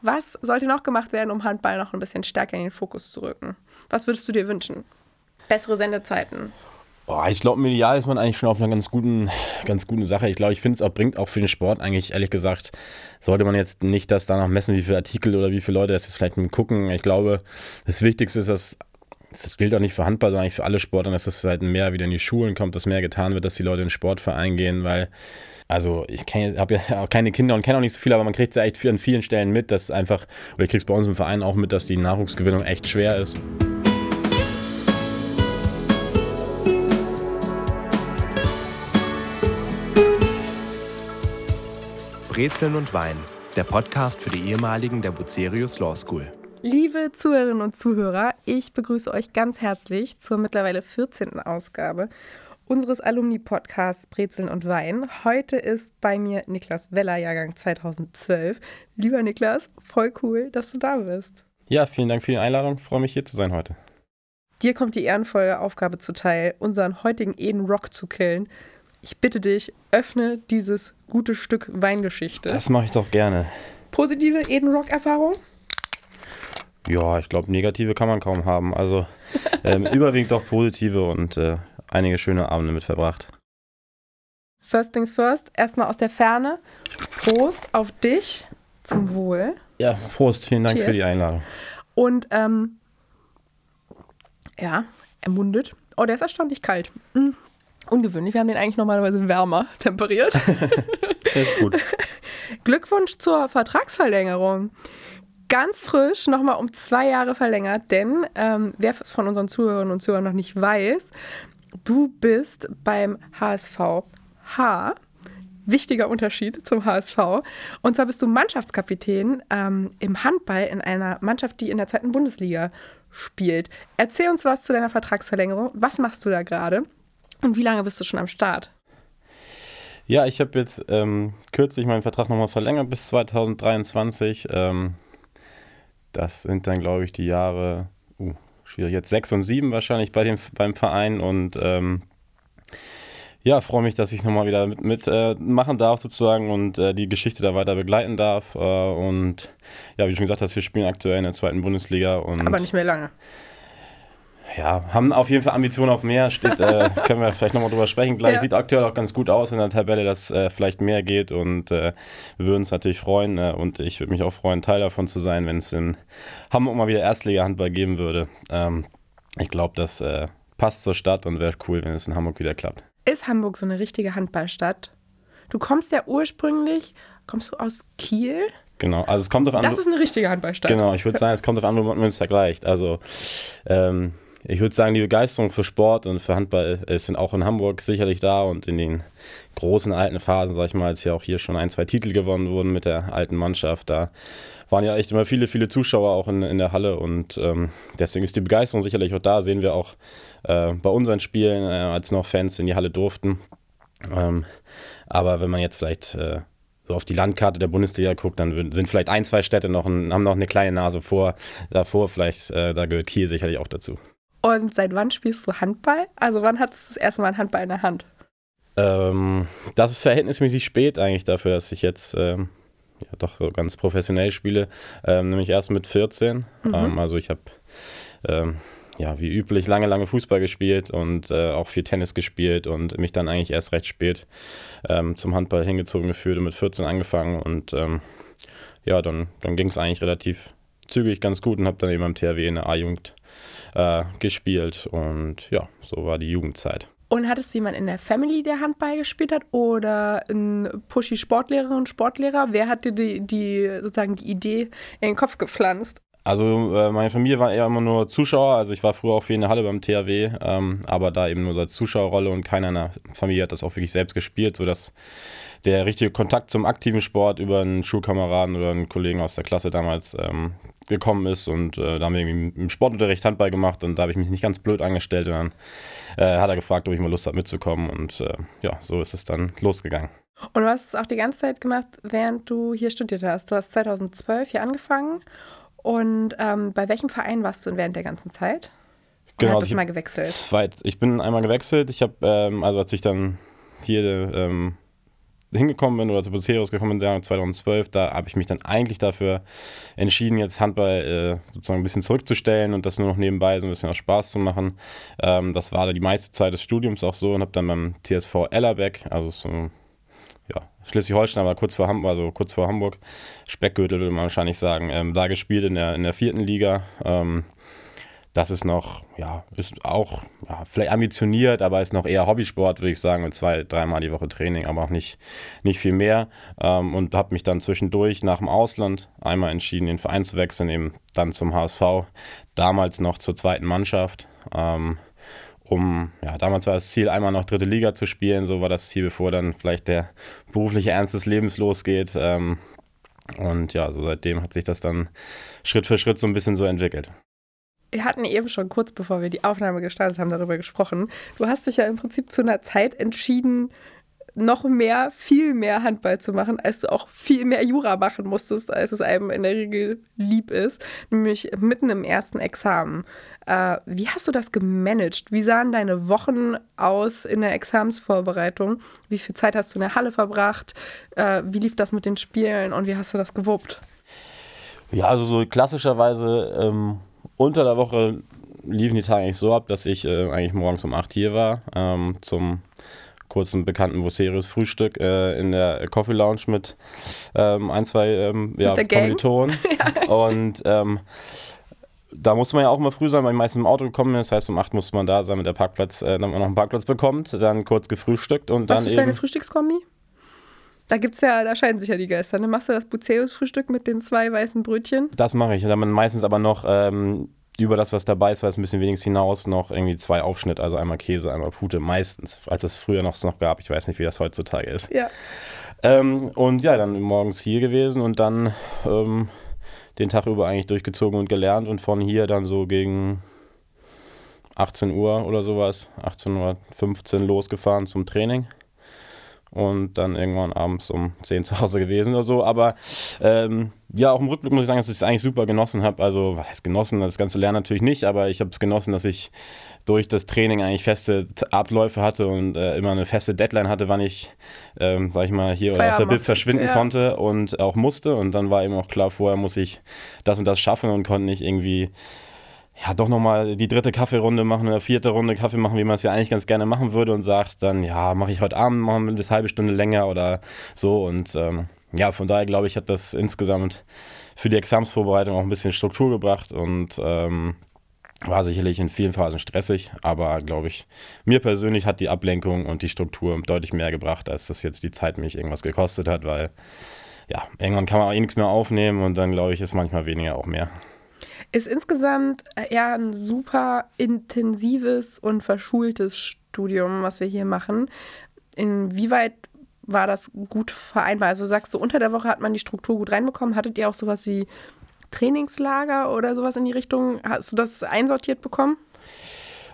Was sollte noch gemacht werden, um Handball noch ein bisschen stärker in den Fokus zu rücken? Was würdest du dir wünschen? Bessere Sendezeiten? Oh, ich glaube, medial ist man eigentlich schon auf einer ganz guten, ganz guten Sache. Ich glaube, ich finde es auch bringt auch für den Sport eigentlich, ehrlich gesagt, sollte man jetzt nicht das danach messen, wie viele Artikel oder wie viele Leute das jetzt vielleicht gucken. Ich glaube, das Wichtigste ist, dass das gilt auch nicht für Handball, sondern eigentlich für alle Sportarten, dass es halt mehr wieder in die Schulen kommt, dass mehr getan wird, dass die Leute in den Sportverein gehen, weil also ich habe ja auch keine Kinder und kenne auch nicht so viel, aber man kriegt es ja echt an vielen Stellen mit, dass einfach, oder ich kriege es bei uns im Verein auch mit, dass die Nachwuchsgewinnung echt schwer ist. Brezeln und Wein, der Podcast für die ehemaligen der Bucerius Law School. Liebe Zuhörerinnen und Zuhörer, ich begrüße euch ganz herzlich zur mittlerweile 14. Ausgabe unseres Alumni-Podcasts Brezeln und Wein. Heute ist bei mir Niklas Weller, Jahrgang 2012. Lieber Niklas, voll cool, dass du da bist. Ja, vielen Dank für die Einladung. Ich freue mich hier zu sein heute. Dir kommt die ehrenvolle Aufgabe zuteil, unseren heutigen Eden Rock zu killen. Ich bitte dich, öffne dieses gute Stück Weingeschichte. Das mache ich doch gerne. Positive Eden Rock-Erfahrung? Ja, ich glaube, negative kann man kaum haben. Also ähm, überwiegend doch positive und äh, einige schöne Abende mit verbracht. First things first, erstmal aus der Ferne. Prost auf dich zum Wohl. Ja, Prost, vielen Dank Cheers. für die Einladung. Und ähm, ja, ermundet. Oh, der ist erstaunlich kalt. Mhm. Ungewöhnlich, wir haben den eigentlich normalerweise wärmer temperiert. das ist gut. Glückwunsch zur Vertragsverlängerung. Ganz frisch nochmal um zwei Jahre verlängert, denn ähm, wer es von unseren Zuhörern und Zuhörern noch nicht weiß, du bist beim HSV H. Wichtiger Unterschied zum HSV. Und zwar bist du Mannschaftskapitän ähm, im Handball in einer Mannschaft, die in der zweiten Bundesliga spielt. Erzähl uns was zu deiner Vertragsverlängerung. Was machst du da gerade? Und wie lange bist du schon am Start? Ja, ich habe jetzt ähm, kürzlich meinen Vertrag nochmal verlängert bis 2023. Ähm, das sind dann, glaube ich, die Jahre, schwierig, jetzt sechs und sieben wahrscheinlich bei dem, beim Verein und ähm, ja, freue mich, dass ich nochmal wieder mitmachen mit, äh, darf sozusagen und äh, die Geschichte da weiter begleiten darf. Äh, und ja, wie du schon gesagt hast, wir spielen aktuell in der zweiten Bundesliga. Und Aber nicht mehr lange ja, haben auf jeden Fall Ambitionen auf mehr. Steht, äh, können wir vielleicht nochmal drüber sprechen. Gleich ja. sieht aktuell auch ganz gut aus in der Tabelle, dass äh, vielleicht mehr geht und äh, wir würden uns natürlich freuen äh, und ich würde mich auch freuen, Teil davon zu sein, wenn es in Hamburg mal wieder Erstliga-Handball geben würde. Ähm, ich glaube, das äh, passt zur Stadt und wäre cool, wenn es in Hamburg wieder klappt. Ist Hamburg so eine richtige Handballstadt? Du kommst ja ursprünglich, kommst du aus Kiel? Genau, also es kommt auf an. Das ist eine richtige Handballstadt. Genau, ich würde sagen, es kommt auf an, wo man Münster gleicht. Also ähm, ich würde sagen, die Begeisterung für Sport und für Handball ist auch in Hamburg sicherlich da und in den großen alten Phasen, sag ich mal, als ja auch hier schon ein, zwei Titel gewonnen wurden mit der alten Mannschaft, da waren ja echt immer viele, viele Zuschauer auch in, in der Halle und ähm, deswegen ist die Begeisterung sicherlich auch da, sehen wir auch äh, bei unseren Spielen, äh, als noch Fans in die Halle durften. Ähm, aber wenn man jetzt vielleicht äh, so auf die Landkarte der Bundesliga guckt, dann sind vielleicht ein, zwei Städte noch, ein, haben noch eine kleine Nase vor, davor, vielleicht, äh, da gehört Kiel sicherlich auch dazu. Und seit wann spielst du Handball? Also wann hattest du das erste Mal ein Handball in der Hand? Ähm, das ist verhältnismäßig spät eigentlich dafür, dass ich jetzt ähm, ja, doch so ganz professionell spiele. Ähm, nämlich erst mit 14. Mhm. Ähm, also ich habe ähm, ja wie üblich lange, lange Fußball gespielt und äh, auch viel Tennis gespielt und mich dann eigentlich erst recht spät ähm, zum Handball hingezogen gefühlt und mit 14 angefangen. Und ja, dann, dann ging es eigentlich relativ zügig ganz gut und habe dann eben am THW in der A-Jugend äh, gespielt. Und ja, so war die Jugendzeit. Und hattest du jemanden in der Family, der Handball gespielt hat oder ein pushy Sportlehrerin und Sportlehrer? Wer hat dir die, die, sozusagen die Idee in den Kopf gepflanzt? Also äh, meine Familie war eher immer nur Zuschauer, also ich war früher auch viel in der Halle beim THW, ähm, aber da eben nur als Zuschauerrolle und keiner in der Familie hat das auch wirklich selbst gespielt, sodass der richtige Kontakt zum aktiven Sport über einen Schulkameraden oder einen Kollegen aus der Klasse damals ähm, gekommen ist und äh, da haben wir irgendwie im Sportunterricht Handball gemacht und da habe ich mich nicht ganz blöd angestellt und dann äh, hat er gefragt, ob ich mal Lust habe mitzukommen und äh, ja, so ist es dann losgegangen. Und du hast es auch die ganze Zeit gemacht, während du hier studiert hast. Du hast 2012 hier angefangen und ähm, bei welchem Verein warst du während der ganzen Zeit? Und genau, also du mal gewechselt? Zweit, ich bin einmal gewechselt. Ich habe, ähm, also als ich dann hier ähm, hingekommen bin oder zu Bucerius gekommen bin, 2012, da habe ich mich dann eigentlich dafür entschieden, jetzt Handball äh, sozusagen ein bisschen zurückzustellen und das nur noch nebenbei so ein bisschen aus Spaß zu machen. Ähm, das war da die meiste Zeit des Studiums auch so und habe dann beim TSV Ellerbeck, also so ja, Schleswig-Holstein, aber kurz vor Hamburg, also kurz vor Hamburg, Speckgürtel würde man wahrscheinlich sagen, ähm, da gespielt in der, in der vierten Liga. Ähm, das ist noch, ja, ist auch ja, vielleicht ambitioniert, aber ist noch eher Hobbysport, würde ich sagen, mit zwei, dreimal die Woche Training, aber auch nicht, nicht viel mehr. Ähm, und habe mich dann zwischendurch nach dem Ausland einmal entschieden, den Verein zu wechseln, eben dann zum HSV, damals noch zur zweiten Mannschaft. Ähm, um, ja, damals war das Ziel, einmal noch dritte Liga zu spielen. So war das Ziel, bevor dann vielleicht der berufliche Ernst des Lebens losgeht. Ähm, und ja, so seitdem hat sich das dann Schritt für Schritt so ein bisschen so entwickelt. Wir hatten eben schon kurz bevor wir die Aufnahme gestartet haben darüber gesprochen. Du hast dich ja im Prinzip zu einer Zeit entschieden, noch mehr, viel mehr Handball zu machen, als du auch viel mehr Jura machen musstest, als es einem in der Regel lieb ist, nämlich mitten im ersten Examen. Äh, wie hast du das gemanagt? Wie sahen deine Wochen aus in der Examensvorbereitung? Wie viel Zeit hast du in der Halle verbracht? Äh, wie lief das mit den Spielen und wie hast du das gewuppt? Ja, also so klassischerweise ähm, unter der Woche liefen die Tage eigentlich so ab, dass ich äh, eigentlich morgens um 8 hier war, ähm, zum kurzen bekannten Vocerius Frühstück äh, in der Coffee Lounge mit ähm, ein, zwei ähm, ja, Kommilitonen. ja. Und ähm, da musste man ja auch immer früh sein, weil ich meistens im Auto gekommen bin. Das heißt, um 8 musste man da sein, mit der Parkplatz, äh, damit man noch einen Parkplatz bekommt. Dann kurz gefrühstückt und Was dann. Was ist deine Frühstückskombi? Da gibt's ja, da scheiden sich ja die Geister. Ne? Machst du das Buceus-Frühstück mit den zwei weißen Brötchen? Das mache ich. Dann meistens aber noch ähm, über das, was dabei ist, weil es ein bisschen wenigstens hinaus noch irgendwie zwei Aufschnitte, also einmal Käse, einmal Pute, meistens, als es früher noch, noch gab. Ich weiß nicht, wie das heutzutage ist. Ja. Ähm, und ja, dann morgens hier gewesen und dann ähm, den Tag über eigentlich durchgezogen und gelernt und von hier dann so gegen 18 Uhr oder sowas, 18.15 Uhr losgefahren zum Training und dann irgendwann abends um 10 zu Hause gewesen oder so. Aber ähm, ja, auch im Rückblick muss ich sagen, dass ich es eigentlich super genossen habe. Also, was heißt genossen? Das ganze Lernen natürlich nicht, aber ich habe es genossen, dass ich durch das Training eigentlich feste Abläufe hatte und äh, immer eine feste Deadline hatte, wann ich, ähm, sag ich mal, hier Feierabend aus der Bib verschwinden ja. konnte und auch musste. Und dann war eben auch klar, vorher muss ich das und das schaffen und konnte nicht irgendwie ja, doch nochmal die dritte Kaffeerunde machen oder vierte Runde Kaffee machen, wie man es ja eigentlich ganz gerne machen würde und sagt dann, ja, mache ich heute Abend, machen wir das halbe Stunde länger oder so. Und ähm, ja, von daher glaube ich, hat das insgesamt für die Examsvorbereitung auch ein bisschen Struktur gebracht und ähm, war sicherlich in vielen Phasen stressig, aber glaube ich, mir persönlich hat die Ablenkung und die Struktur deutlich mehr gebracht, als das jetzt die Zeit mich irgendwas gekostet hat, weil ja, irgendwann kann man auch eh nichts mehr aufnehmen und dann glaube ich, ist manchmal weniger auch mehr. Ist insgesamt eher ein super intensives und verschultes Studium, was wir hier machen. Inwieweit war das gut vereinbar? Also sagst du, unter der Woche hat man die Struktur gut reinbekommen. Hattet ihr auch sowas wie Trainingslager oder sowas in die Richtung? Hast du das einsortiert bekommen?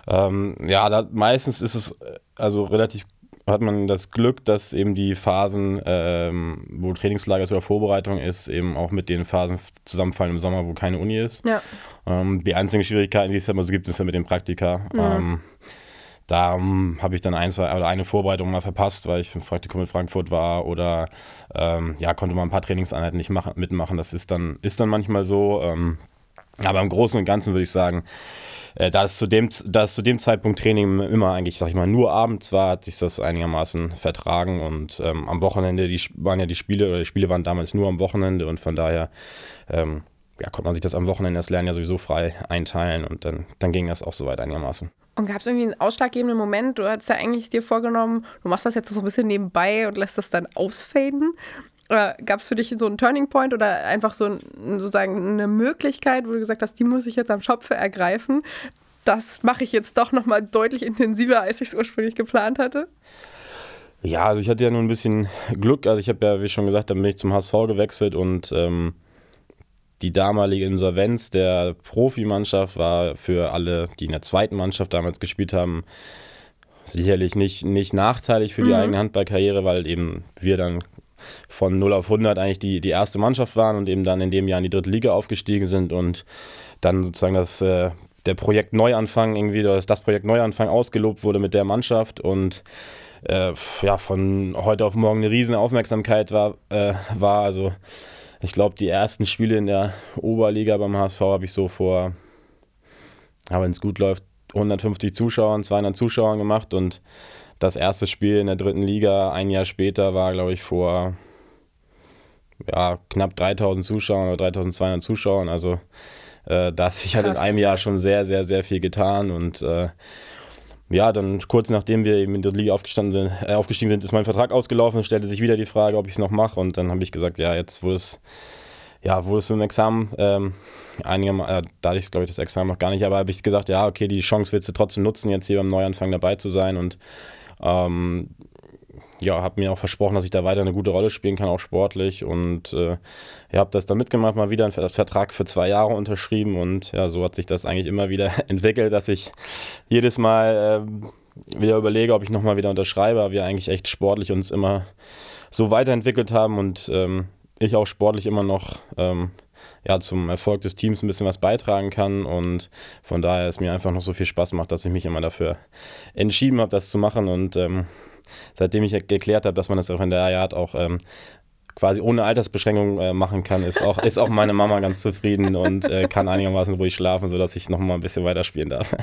Ähm, ja, da, meistens ist es äh, also relativ hat man das Glück, dass eben die Phasen, ähm, wo Trainingslager ist oder Vorbereitung ist, eben auch mit den Phasen zusammenfallen im Sommer, wo keine Uni ist. Ja. Ähm, die einzigen Schwierigkeiten, die es immer so gibt, ist ja mit dem Praktika. Mhm. Ähm, da um, habe ich dann ein, zwei, oder eine Vorbereitung mal verpasst, weil ich im Praktikum in Frankfurt war oder ähm, ja, konnte mal ein paar Trainingseinheiten nicht machen, mitmachen. Das ist dann, ist dann manchmal so. Ähm, aber im Großen und Ganzen würde ich sagen, äh, da es zu dem, da es zu dem Zeitpunkt Training immer eigentlich, sag ich mal, nur abends war, hat sich das einigermaßen vertragen und ähm, am Wochenende die, waren ja die Spiele, oder die Spiele waren damals nur am Wochenende und von daher ähm, ja, konnte man sich das am Wochenende das Lernen ja sowieso frei einteilen und dann, dann ging das auch soweit einigermaßen. Und gab es irgendwie einen ausschlaggebenden Moment? Du hast ja eigentlich dir vorgenommen, du machst das jetzt so ein bisschen nebenbei und lässt das dann ausfaden. Gab es für dich so einen Turning Point oder einfach so ein, sozusagen eine Möglichkeit, wo du gesagt hast, die muss ich jetzt am Schopfe ergreifen? Das mache ich jetzt doch nochmal deutlich intensiver, als ich es ursprünglich geplant hatte? Ja, also ich hatte ja nur ein bisschen Glück. Also ich habe ja, wie schon gesagt, dann bin ich zum HSV gewechselt und ähm, die damalige Insolvenz der Profimannschaft war für alle, die in der zweiten Mannschaft damals gespielt haben, sicherlich nicht, nicht nachteilig für die mhm. eigene Handballkarriere, weil eben wir dann von 0 auf 100 eigentlich die, die erste Mannschaft waren und eben dann in dem Jahr in die dritte Liga aufgestiegen sind und dann sozusagen das, äh, der Projekt Neuanfang irgendwie, das, das Projekt Neuanfang ausgelobt wurde mit der Mannschaft und äh, ja, von heute auf morgen eine riesen Aufmerksamkeit war. Äh, war. Also ich glaube, die ersten Spiele in der Oberliga beim HSV habe ich so vor, ja, wenn es gut läuft, 150 Zuschauern, 200 Zuschauern gemacht und das erste Spiel in der dritten Liga ein Jahr später war, glaube ich, vor ja, knapp 3000 Zuschauern oder 3200 Zuschauern. Also äh, da hat sich halt in einem Jahr schon sehr, sehr, sehr viel getan und äh, ja, dann kurz nachdem wir eben in der Liga aufgestanden sind, äh, aufgestiegen sind, ist mein Vertrag ausgelaufen. Stellte sich wieder die Frage, ob ich es noch mache. Und dann habe ich gesagt, ja, jetzt wurde es, ja, wurde es mit dem Examen, ähm, einigermaßen, äh, da hatte ich, glaube ich, das Examen noch gar nicht, aber habe ich gesagt, ja, okay, die Chance willst du trotzdem nutzen, jetzt hier beim Neuanfang dabei zu sein. Und ähm, ja, habe mir auch versprochen, dass ich da weiter eine gute Rolle spielen kann, auch sportlich. Und äh, ja, habe das dann mitgemacht, mal wieder einen Vertrag für zwei Jahre unterschrieben. Und ja, so hat sich das eigentlich immer wieder entwickelt, dass ich jedes Mal äh, wieder überlege, ob ich nochmal wieder unterschreibe. Aber wir eigentlich echt sportlich uns immer so weiterentwickelt haben und ähm, ich auch sportlich immer noch ähm, ja, zum Erfolg des Teams ein bisschen was beitragen kann. Und von daher es mir einfach noch so viel Spaß macht, dass ich mich immer dafür entschieden habe, das zu machen. Und ähm, seitdem ich geklärt habe, dass man das auch in der Art auch ähm, quasi ohne Altersbeschränkung äh, machen kann, ist auch, ist auch meine Mama ganz zufrieden und äh, kann einigermaßen ruhig schlafen, sodass ich noch mal ein bisschen weiterspielen darf.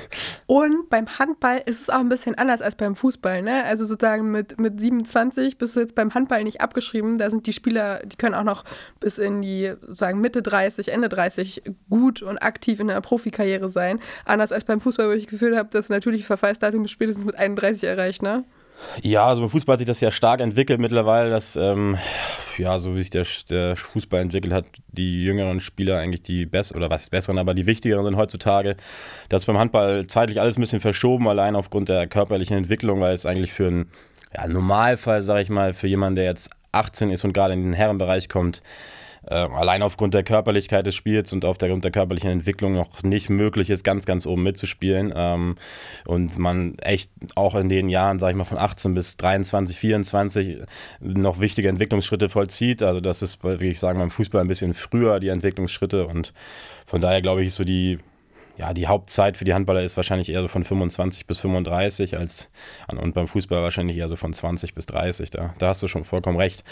Und beim Handball ist es auch ein bisschen anders als beim Fußball. Ne? Also sozusagen mit, mit 27 bist du jetzt beim Handball nicht abgeschrieben. Da sind die Spieler, die können auch noch bis in die sozusagen Mitte 30, Ende 30 gut und aktiv in einer Profikarriere sein. Anders als beim Fußball, wo ich das Gefühl habe, das natürliche Verfallsdatum spätestens mit 31 erreicht. Ne? Ja, also im Fußball hat sich das ja stark entwickelt mittlerweile, dass, ähm, ja, so wie sich der, der, Fußball entwickelt hat, die jüngeren Spieler eigentlich die besseren, oder was besseren, aber die wichtigeren sind heutzutage. Das ist beim Handball zeitlich alles ein bisschen verschoben, allein aufgrund der körperlichen Entwicklung, weil es eigentlich für einen ja, Normalfall, sage ich mal, für jemanden, der jetzt 18 ist und gerade in den Herrenbereich kommt, äh, allein aufgrund der Körperlichkeit des Spiels und aufgrund der körperlichen Entwicklung noch nicht möglich ist, ganz, ganz oben mitzuspielen. Ähm, und man echt auch in den Jahren, sag ich mal, von 18 bis 23, 24 noch wichtige Entwicklungsschritte vollzieht. Also das ist, wie ich sagen, beim Fußball ein bisschen früher die Entwicklungsschritte und von daher glaube ich, ist so die ja, die Hauptzeit für die Handballer ist wahrscheinlich eher so von 25 bis 35 als und beim Fußball wahrscheinlich eher so von 20 bis 30. Da, da hast du schon vollkommen recht.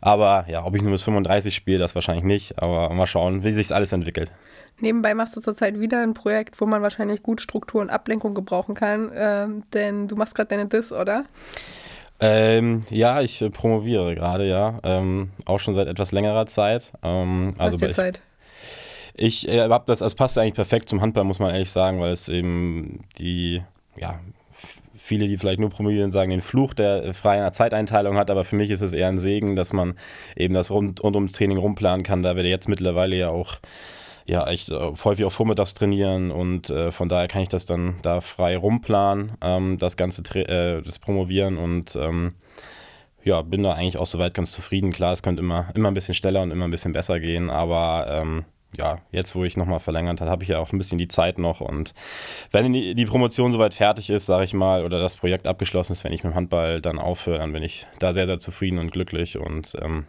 Aber ja, ob ich nur bis 35 spiele, das wahrscheinlich nicht. Aber mal schauen, wie sich alles entwickelt. Nebenbei machst du zurzeit wieder ein Projekt, wo man wahrscheinlich gut Struktur und Ablenkung gebrauchen kann, ähm, denn du machst gerade deine Dis, oder? Ähm, ja, ich äh, promoviere gerade, ja. Ähm, auch schon seit etwas längerer Zeit. Ähm, also Was Zeit? Ich äh, habe das, es passt eigentlich perfekt zum Handball, muss man ehrlich sagen, weil es eben die, ja, viele, die vielleicht nur promovieren, sagen, den Fluch der freien Zeiteinteilung hat, aber für mich ist es eher ein Segen, dass man eben das rund, rund ums Training rumplanen kann, da wir jetzt mittlerweile ja auch ja echt äh, häufig auch vormittags trainieren und äh, von daher kann ich das dann da frei rumplanen, ähm, das ganze äh, das Promovieren und ähm, ja, bin da eigentlich auch soweit ganz zufrieden. Klar, es könnte immer, immer ein bisschen schneller und immer ein bisschen besser gehen, aber ähm, ja, jetzt wo ich nochmal verlängert habe, habe ich ja auch ein bisschen die Zeit noch. Und wenn die, die Promotion soweit fertig ist, sage ich mal, oder das Projekt abgeschlossen ist, wenn ich mit dem Handball dann aufhöre, dann bin ich da sehr, sehr zufrieden und glücklich und ähm,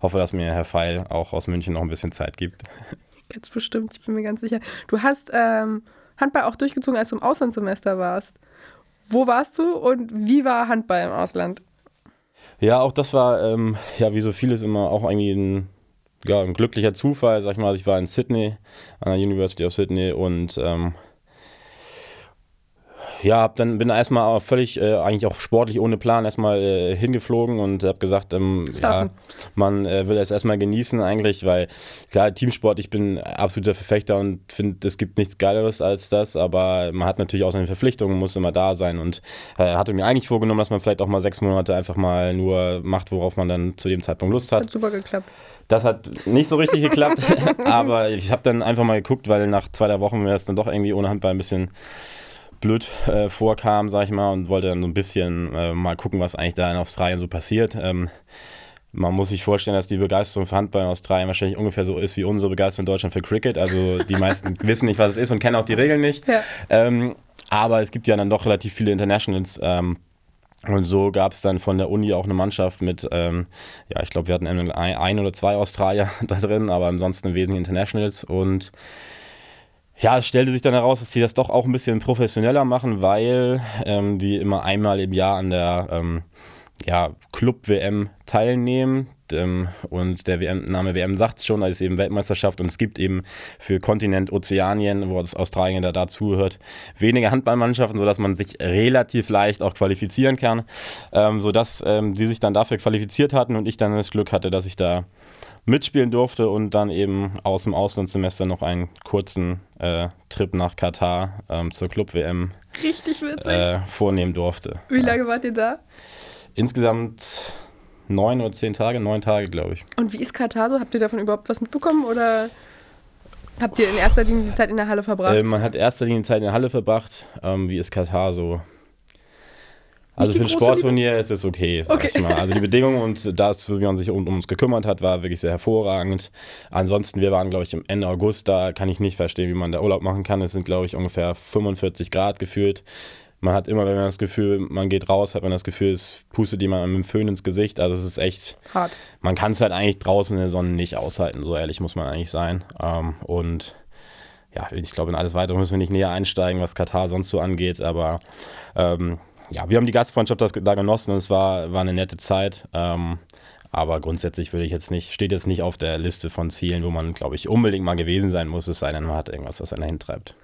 hoffe, dass mir Herr Feil auch aus München noch ein bisschen Zeit gibt. Ganz bestimmt, ich bin mir ganz sicher. Du hast ähm, Handball auch durchgezogen, als du im Auslandssemester warst. Wo warst du und wie war Handball im Ausland? Ja, auch das war, ähm, ja, wie so vieles immer auch irgendwie ein ja, ein glücklicher Zufall, sag ich mal. Ich war in Sydney, an der University of Sydney und ähm, ja, hab dann bin erstmal völlig äh, eigentlich auch sportlich ohne Plan erstmal äh, hingeflogen und habe gesagt, ähm, ja, man äh, will es erstmal genießen eigentlich, weil klar Teamsport, ich bin absoluter Verfechter und finde, es gibt nichts geileres als das, aber man hat natürlich auch seine Verpflichtungen, muss immer da sein und äh, hatte mir eigentlich vorgenommen, dass man vielleicht auch mal sechs Monate einfach mal nur macht, worauf man dann zu dem Zeitpunkt Lust hat. Hat super geklappt. Das hat nicht so richtig geklappt, aber ich habe dann einfach mal geguckt, weil nach zwei, drei Wochen mir das dann doch irgendwie ohne Handball ein bisschen blöd äh, vorkam, sag ich mal, und wollte dann so ein bisschen äh, mal gucken, was eigentlich da in Australien so passiert. Ähm, man muss sich vorstellen, dass die Begeisterung für Handball in Australien wahrscheinlich ungefähr so ist wie unsere Begeisterung in Deutschland für Cricket. Also die meisten wissen nicht, was es ist und kennen auch die Regeln nicht. Ja. Ähm, aber es gibt ja dann doch relativ viele Internationals. Ähm, und so gab es dann von der Uni auch eine Mannschaft mit, ähm, ja, ich glaube, wir hatten ein, ein, oder zwei Australier da drin, aber ansonsten im Wesentlichen Internationals. Und Ja, es stellte sich dann heraus, dass die das doch auch ein bisschen professioneller machen, weil ähm, die immer einmal im Jahr an der ähm, ja, Club-WM teilnehmen. Ähm, und der WM, Name WM sagt es schon, da ist eben Weltmeisterschaft und es gibt eben für Kontinent Ozeanien, wo das Australien da dazugehört, weniger Handballmannschaften, sodass man sich relativ leicht auch qualifizieren kann, ähm, sodass ähm, die sich dann dafür qualifiziert hatten und ich dann das Glück hatte, dass ich da mitspielen durfte und dann eben aus dem Auslandssemester noch einen kurzen äh, Trip nach Katar ähm, zur Club-WM äh, vornehmen durfte. Wie lange wart ihr da? Insgesamt neun oder zehn Tage, neun Tage, glaube ich. Und wie ist Katar so? Habt ihr davon überhaupt was mitbekommen oder habt ihr in erster Linie die Zeit in der Halle verbracht? Äh, man hat erster Linie Zeit in der Halle verbracht. Ähm, wie ist Katar so? Also für ein Sportturnier ist es okay, sag okay. ich mal. Also die Bedingungen und das, wie man sich um, um, uns gekümmert hat, war wirklich sehr hervorragend. Ansonsten, wir waren, glaube ich, im Ende August, da kann ich nicht verstehen, wie man da Urlaub machen kann. Es sind, glaube ich, ungefähr 45 Grad gefühlt. Man hat immer, wenn man das Gefühl, man geht raus, hat man das Gefühl, es pustet jemand mit dem Föhn ins Gesicht. Also es ist echt hart. Man kann es halt eigentlich draußen in der Sonne nicht aushalten, so ehrlich muss man eigentlich sein. Ähm, und ja, ich glaube, in alles weitere müssen wir nicht näher einsteigen, was Katar sonst so angeht, aber ähm, ja, wir haben die Gastfreundschaft da genossen und es war, war eine nette Zeit. Ähm, aber grundsätzlich würde ich jetzt nicht, steht jetzt nicht auf der Liste von Zielen, wo man, glaube ich, unbedingt mal gewesen sein muss, es sei denn, man hat irgendwas, was einen hintreibt.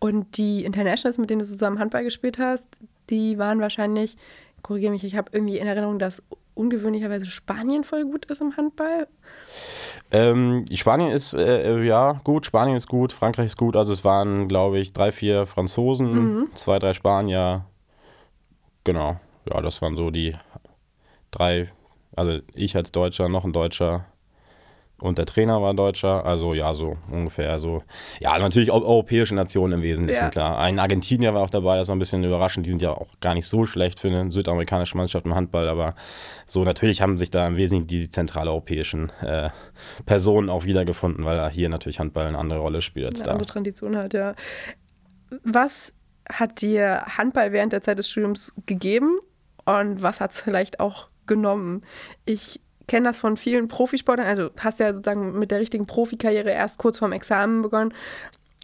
Und die Internationals, mit denen du zusammen Handball gespielt hast, die waren wahrscheinlich, korrigiere mich, ich habe irgendwie in Erinnerung, dass ungewöhnlicherweise Spanien voll gut ist im Handball. Ähm, Spanien ist äh, ja gut, Spanien ist gut, Frankreich ist gut. Also es waren, glaube ich, drei, vier Franzosen, mhm. zwei, drei Spanier, Genau, ja, das waren so die drei, also ich als Deutscher, noch ein Deutscher und der Trainer war Deutscher, also ja, so ungefähr so. Ja, natürlich europäische Nationen im Wesentlichen, ja. klar. Ein Argentinier war auch dabei, das war ein bisschen überraschend. Die sind ja auch gar nicht so schlecht für eine südamerikanische Mannschaft im Handball, aber so natürlich haben sich da im Wesentlichen die zentraleuropäischen äh, Personen auch wiedergefunden, weil hier natürlich Handball eine andere Rolle spielt als eine da. Eine andere Tradition hat, ja. Was hat dir Handball während der Zeit des Studiums gegeben und was hat es vielleicht auch genommen? Ich kenne das von vielen Profisportlern, also hast ja sozusagen mit der richtigen Profikarriere erst kurz vorm Examen begonnen.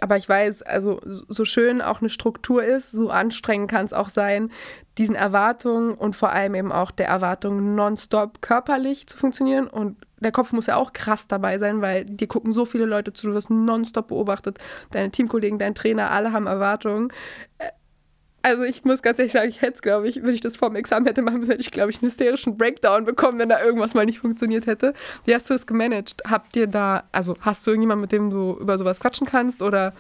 Aber ich weiß, also so schön auch eine Struktur ist, so anstrengend kann es auch sein, diesen Erwartungen und vor allem eben auch der Erwartung, nonstop körperlich zu funktionieren. Und der Kopf muss ja auch krass dabei sein, weil dir gucken so viele Leute zu, du wirst nonstop beobachtet. Deine Teamkollegen, dein Trainer, alle haben Erwartungen. Also ich muss ganz ehrlich sagen, ich hätte es, glaube ich, wenn ich das vor dem Examen hätte machen müssen, hätte ich, glaube ich, einen hysterischen Breakdown bekommen, wenn da irgendwas mal nicht funktioniert hätte. Wie hast du es gemanagt? Habt ihr da, also hast du irgendjemanden, mit dem du über sowas quatschen kannst oder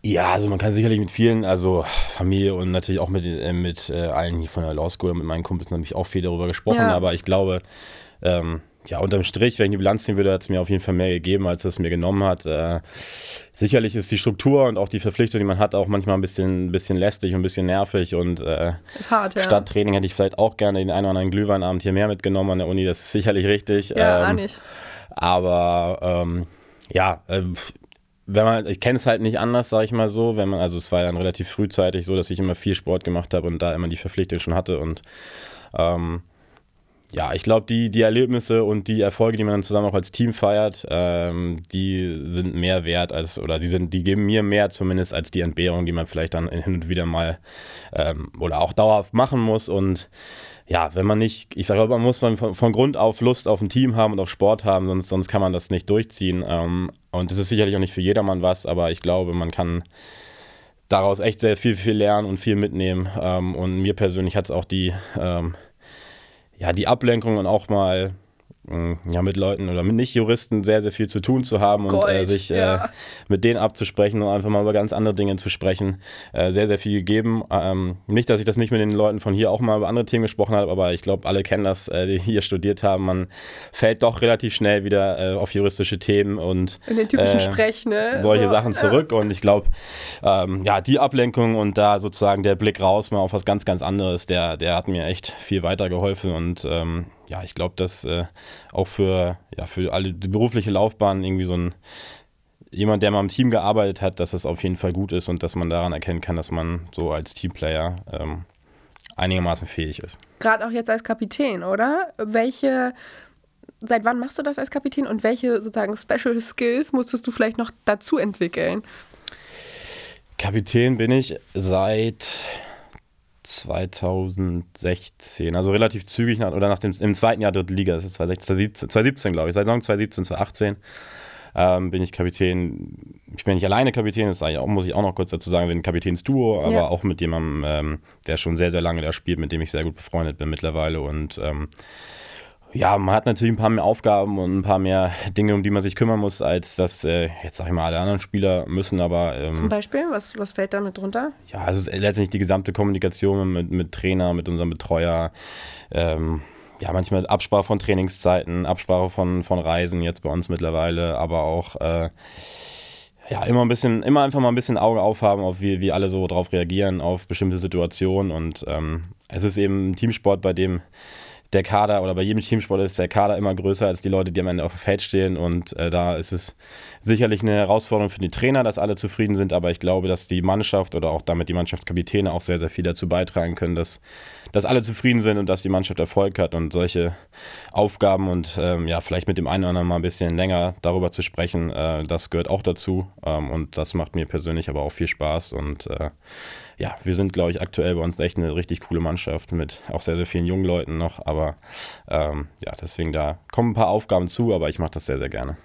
ja, also man kann sicherlich mit vielen, also Familie und natürlich auch mit, äh, mit äh, allen hier von der Law School, mit meinen Kumpels natürlich auch viel darüber gesprochen, ja. aber ich glaube, ähm, ja, unterm Strich, wenn ich die Bilanz ziehen würde, hat es mir auf jeden Fall mehr gegeben, als es mir genommen hat. Äh, sicherlich ist die Struktur und auch die Verpflichtung, die man hat, auch manchmal ein bisschen, ein bisschen lästig und ein bisschen nervig. Und äh, ist hart, ja. statt Training hätte ich vielleicht auch gerne den einen oder anderen Glühweinabend hier mehr mitgenommen an der Uni. Das ist sicherlich richtig. Ja, ähm, nicht. Aber ähm, ja, äh, wenn man, ich kenne es halt nicht anders, sage ich mal so, wenn man, also es war dann relativ frühzeitig so, dass ich immer viel Sport gemacht habe und da immer die Verpflichtung schon hatte und ähm, ja, ich glaube, die, die Erlebnisse und die Erfolge, die man dann zusammen auch als Team feiert, ähm, die sind mehr wert als, oder die sind, die geben mir mehr zumindest als die Entbehrung, die man vielleicht dann hin und wieder mal ähm, oder auch dauerhaft machen muss. Und ja, wenn man nicht, ich sage, man muss man von, von, Grund auf Lust auf ein Team haben und auf Sport haben, sonst, sonst kann man das nicht durchziehen. Ähm, und das ist sicherlich auch nicht für jedermann was, aber ich glaube, man kann daraus echt sehr viel, viel lernen und viel mitnehmen. Ähm, und mir persönlich hat es auch die ähm, ja, die Ablenkung und auch mal ja, mit Leuten oder mit Nicht-Juristen sehr, sehr viel zu tun zu haben und äh, sich äh, ja. mit denen abzusprechen und einfach mal über ganz andere Dinge zu sprechen. Äh, sehr, sehr viel gegeben. Ähm, nicht, dass ich das nicht mit den Leuten von hier auch mal über andere Themen gesprochen habe, aber ich glaube, alle kennen das, äh, die hier studiert haben. Man fällt doch relativ schnell wieder äh, auf juristische Themen und in den typischen Sprech, ne? solche so, Sachen zurück. Und ich glaube, ähm, ja, die Ablenkung und da sozusagen der Blick raus mal auf was ganz, ganz anderes, der, der hat mir echt viel weitergeholfen und ähm, ja, ich glaube, dass äh, auch für, ja, für alle die berufliche Laufbahn irgendwie so ein jemand, der mal im Team gearbeitet hat, dass das auf jeden Fall gut ist und dass man daran erkennen kann, dass man so als Teamplayer ähm, einigermaßen fähig ist. Gerade auch jetzt als Kapitän, oder? Welche, seit wann machst du das als Kapitän und welche sozusagen Special Skills musstest du vielleicht noch dazu entwickeln? Kapitän bin ich seit 2016, also relativ zügig nach, oder nach dem im zweiten Jahr dritte Liga, das ist 2016, 2017, glaube ich, seit 2017, 2018 ähm, bin ich Kapitän. Ich bin nicht alleine Kapitän, das auch, muss ich auch noch kurz dazu sagen, wir sind Kapitänsduo, aber ja. auch mit jemandem, ähm, der schon sehr, sehr lange da spielt, mit dem ich sehr gut befreundet bin mittlerweile und ähm, ja, man hat natürlich ein paar mehr Aufgaben und ein paar mehr Dinge, um die man sich kümmern muss, als das äh, jetzt sag ich mal alle anderen Spieler müssen, aber ähm, Zum Beispiel, was, was fällt damit drunter? Ja, also letztendlich die gesamte Kommunikation mit, mit Trainer, mit unserem Betreuer, ähm, ja, manchmal Absprache von Trainingszeiten, Absprache von, von Reisen jetzt bei uns mittlerweile, aber auch äh, ja, immer ein bisschen, immer einfach mal ein bisschen Auge aufhaben, auf wie, wie alle so drauf reagieren, auf bestimmte Situationen. Und ähm, es ist eben ein Teamsport, bei dem der Kader oder bei jedem Teamsport ist der Kader immer größer als die Leute, die am Ende auf dem Feld stehen. Und äh, da ist es sicherlich eine Herausforderung für die Trainer, dass alle zufrieden sind. Aber ich glaube, dass die Mannschaft oder auch damit die Mannschaftskapitäne auch sehr, sehr viel dazu beitragen können, dass, dass alle zufrieden sind und dass die Mannschaft Erfolg hat. Und solche Aufgaben und ähm, ja, vielleicht mit dem einen oder anderen mal ein bisschen länger darüber zu sprechen, äh, das gehört auch dazu. Ähm, und das macht mir persönlich aber auch viel Spaß. Und äh, ja, wir sind, glaube ich, aktuell bei uns echt eine richtig coole Mannschaft mit auch sehr, sehr vielen jungen Leuten noch. Aber ähm, ja, deswegen da kommen ein paar Aufgaben zu, aber ich mache das sehr, sehr gerne.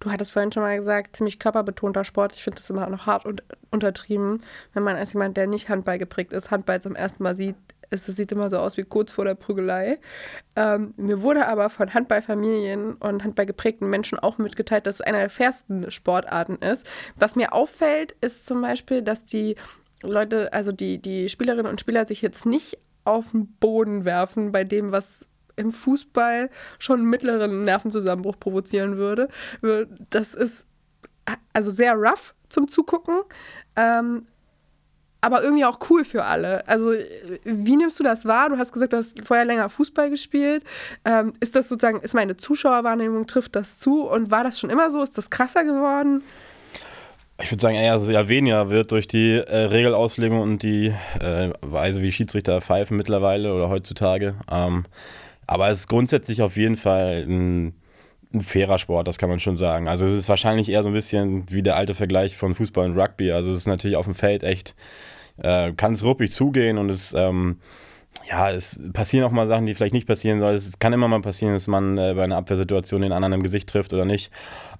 Du hattest vorhin schon mal gesagt, ziemlich körperbetonter Sport. Ich finde das immer noch hart und untertrieben, wenn man als jemand, der nicht Handball geprägt ist, Handball zum ersten Mal sieht. Es sieht immer so aus wie kurz vor der Prügelei. Ähm, mir wurde aber von Handballfamilien und handballgeprägten Menschen auch mitgeteilt, dass es einer der fairsten Sportarten ist. Was mir auffällt, ist zum Beispiel, dass die Leute, also die, die Spielerinnen und Spieler sich jetzt nicht auf den Boden werfen bei dem, was im Fußball schon mittleren Nervenzusammenbruch provozieren würde. Das ist also sehr rough zum Zugucken, ähm, aber irgendwie auch cool für alle. Also, wie nimmst du das wahr? Du hast gesagt, du hast vorher länger Fußball gespielt. Ähm, ist das sozusagen, ist meine Zuschauerwahrnehmung, trifft das zu? Und war das schon immer so? Ist das krasser geworden? Ich würde sagen, eher sehr weniger wird durch die äh, Regelauslegung und die äh, Weise, wie Schiedsrichter pfeifen mittlerweile oder heutzutage. Ähm, aber es ist grundsätzlich auf jeden Fall ein, ein, fairer Sport, das kann man schon sagen. Also es ist wahrscheinlich eher so ein bisschen wie der alte Vergleich von Fußball und Rugby. Also es ist natürlich auf dem Feld echt, äh, kann es ruppig zugehen und es ähm, ja, es passieren auch mal Sachen, die vielleicht nicht passieren sollen. Es kann immer mal passieren, dass man äh, bei einer Abwehrsituation den anderen im Gesicht trifft oder nicht.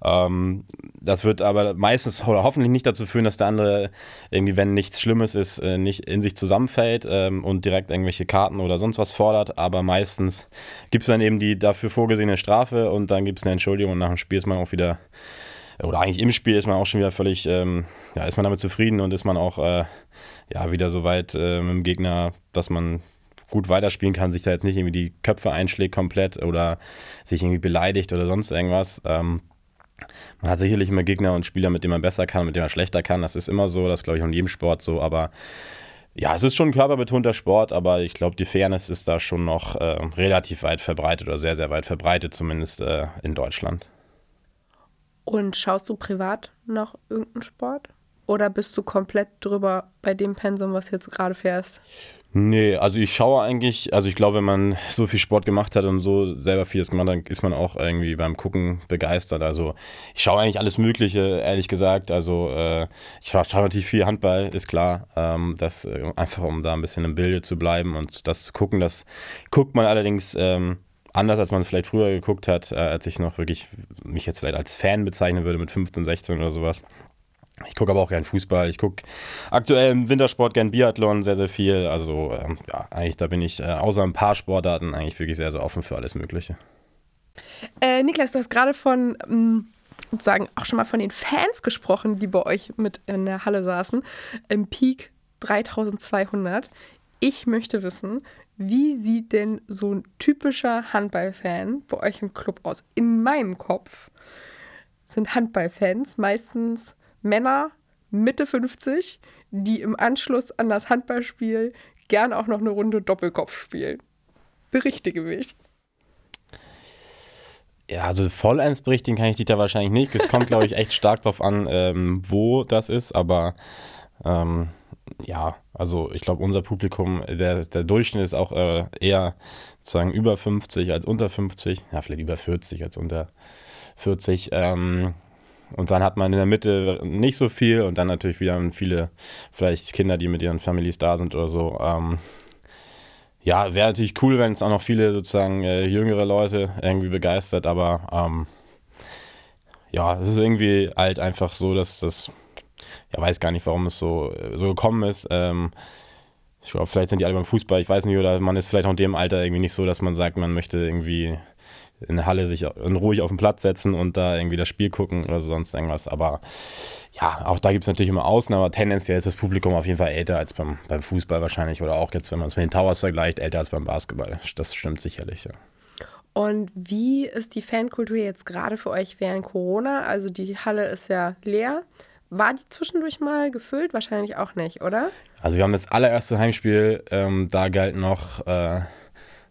Ähm, das wird aber meistens oder hoffentlich nicht dazu führen, dass der andere irgendwie, wenn nichts Schlimmes ist, äh, nicht in sich zusammenfällt ähm, und direkt irgendwelche Karten oder sonst was fordert. Aber meistens gibt es dann eben die dafür vorgesehene Strafe und dann gibt es eine Entschuldigung und nach dem Spiel ist man auch wieder oder eigentlich im Spiel ist man auch schon wieder völlig, ähm, ja, ist man damit zufrieden und ist man auch äh, ja, wieder so weit äh, mit dem Gegner, dass man gut weiterspielen kann, sich da jetzt nicht irgendwie die Köpfe einschlägt komplett oder sich irgendwie beleidigt oder sonst irgendwas. Ähm, man hat sicherlich immer Gegner und Spieler, mit denen man besser kann, mit denen man schlechter kann. Das ist immer so, das glaube ich in jedem Sport so, aber ja, es ist schon ein körperbetonter Sport, aber ich glaube, die Fairness ist da schon noch äh, relativ weit verbreitet oder sehr, sehr weit verbreitet, zumindest äh, in Deutschland. Und schaust du privat noch irgendeinen Sport? Oder bist du komplett drüber bei dem Pensum, was jetzt gerade fährst? Nee, also ich schaue eigentlich, also ich glaube, wenn man so viel Sport gemacht hat und so selber vieles gemacht hat, dann ist man auch irgendwie beim Gucken begeistert. Also ich schaue eigentlich alles Mögliche, ehrlich gesagt. Also äh, ich schaue natürlich viel Handball, ist klar. Ähm, das äh, einfach um da ein bisschen im Bilde zu bleiben und das zu gucken, das guckt man allerdings ähm, anders, als man es vielleicht früher geguckt hat, äh, als ich noch wirklich mich jetzt vielleicht als Fan bezeichnen würde mit 15, 16 oder sowas. Ich gucke aber auch gern Fußball. Ich gucke aktuell im Wintersport gern Biathlon sehr, sehr viel. Also ähm, ja, eigentlich da bin ich äh, außer ein paar Sportarten eigentlich wirklich sehr, sehr offen für alles Mögliche. Äh, Niklas, du hast gerade von ähm, sozusagen auch schon mal von den Fans gesprochen, die bei euch mit in der Halle saßen. Im Peak 3200. Ich möchte wissen, wie sieht denn so ein typischer Handballfan bei euch im Club aus? In meinem Kopf sind Handballfans meistens Männer Mitte 50, die im Anschluss an das Handballspiel gern auch noch eine Runde Doppelkopf spielen. Berichtige mich. Ja, also vollends berichtigen kann ich dich da wahrscheinlich nicht. Es kommt, glaube ich, echt stark darauf an, ähm, wo das ist, aber ähm, ja, also ich glaube, unser Publikum, der, der Durchschnitt ist auch äh, eher sozusagen über 50 als unter 50, ja, vielleicht über 40 als unter 40. Ähm, und dann hat man in der Mitte nicht so viel und dann natürlich wieder viele, vielleicht Kinder, die mit ihren Families da sind oder so. Ähm, ja, wäre natürlich cool, wenn es auch noch viele sozusagen äh, jüngere Leute irgendwie begeistert, aber ähm, ja, es ist irgendwie halt einfach so, dass das, ja, weiß gar nicht, warum es so, so gekommen ist. Ähm, ich glaube, vielleicht sind die alle beim Fußball, ich weiß nicht, oder man ist vielleicht auch in dem Alter irgendwie nicht so, dass man sagt, man möchte irgendwie in der Halle sich ruhig auf den Platz setzen und da irgendwie das Spiel gucken oder sonst irgendwas. Aber ja, auch da gibt es natürlich immer Ausnahmen, aber tendenziell ist das Publikum auf jeden Fall älter als beim, beim Fußball wahrscheinlich oder auch jetzt, wenn man es mit den Towers vergleicht, älter als beim Basketball. Das stimmt sicherlich, ja. Und wie ist die Fankultur jetzt gerade für euch während Corona? Also die Halle ist ja leer. War die zwischendurch mal gefüllt? Wahrscheinlich auch nicht, oder? Also wir haben das allererste Heimspiel, ähm, da galt noch äh,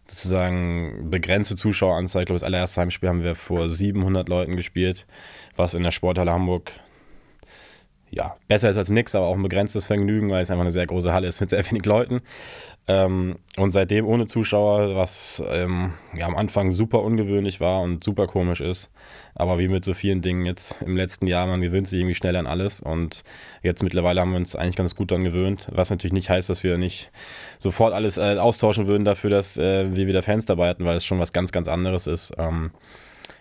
sozusagen begrenzte Zuschaueranzahl. Ich glaube, das allererste Heimspiel haben wir vor 700 Leuten gespielt, was in der Sporthalle Hamburg ja, besser ist als nichts, aber auch ein begrenztes Vergnügen, weil es einfach eine sehr große Halle ist mit sehr wenig Leuten. Ähm, und seitdem ohne Zuschauer, was ähm, ja, am Anfang super ungewöhnlich war und super komisch ist. Aber wie mit so vielen Dingen jetzt im letzten Jahr, man gewöhnt sich irgendwie schnell an alles. Und jetzt mittlerweile haben wir uns eigentlich ganz gut daran gewöhnt. Was natürlich nicht heißt, dass wir nicht sofort alles äh, austauschen würden dafür, dass äh, wir wieder Fans dabei hatten, weil es schon was ganz, ganz anderes ist. Ähm,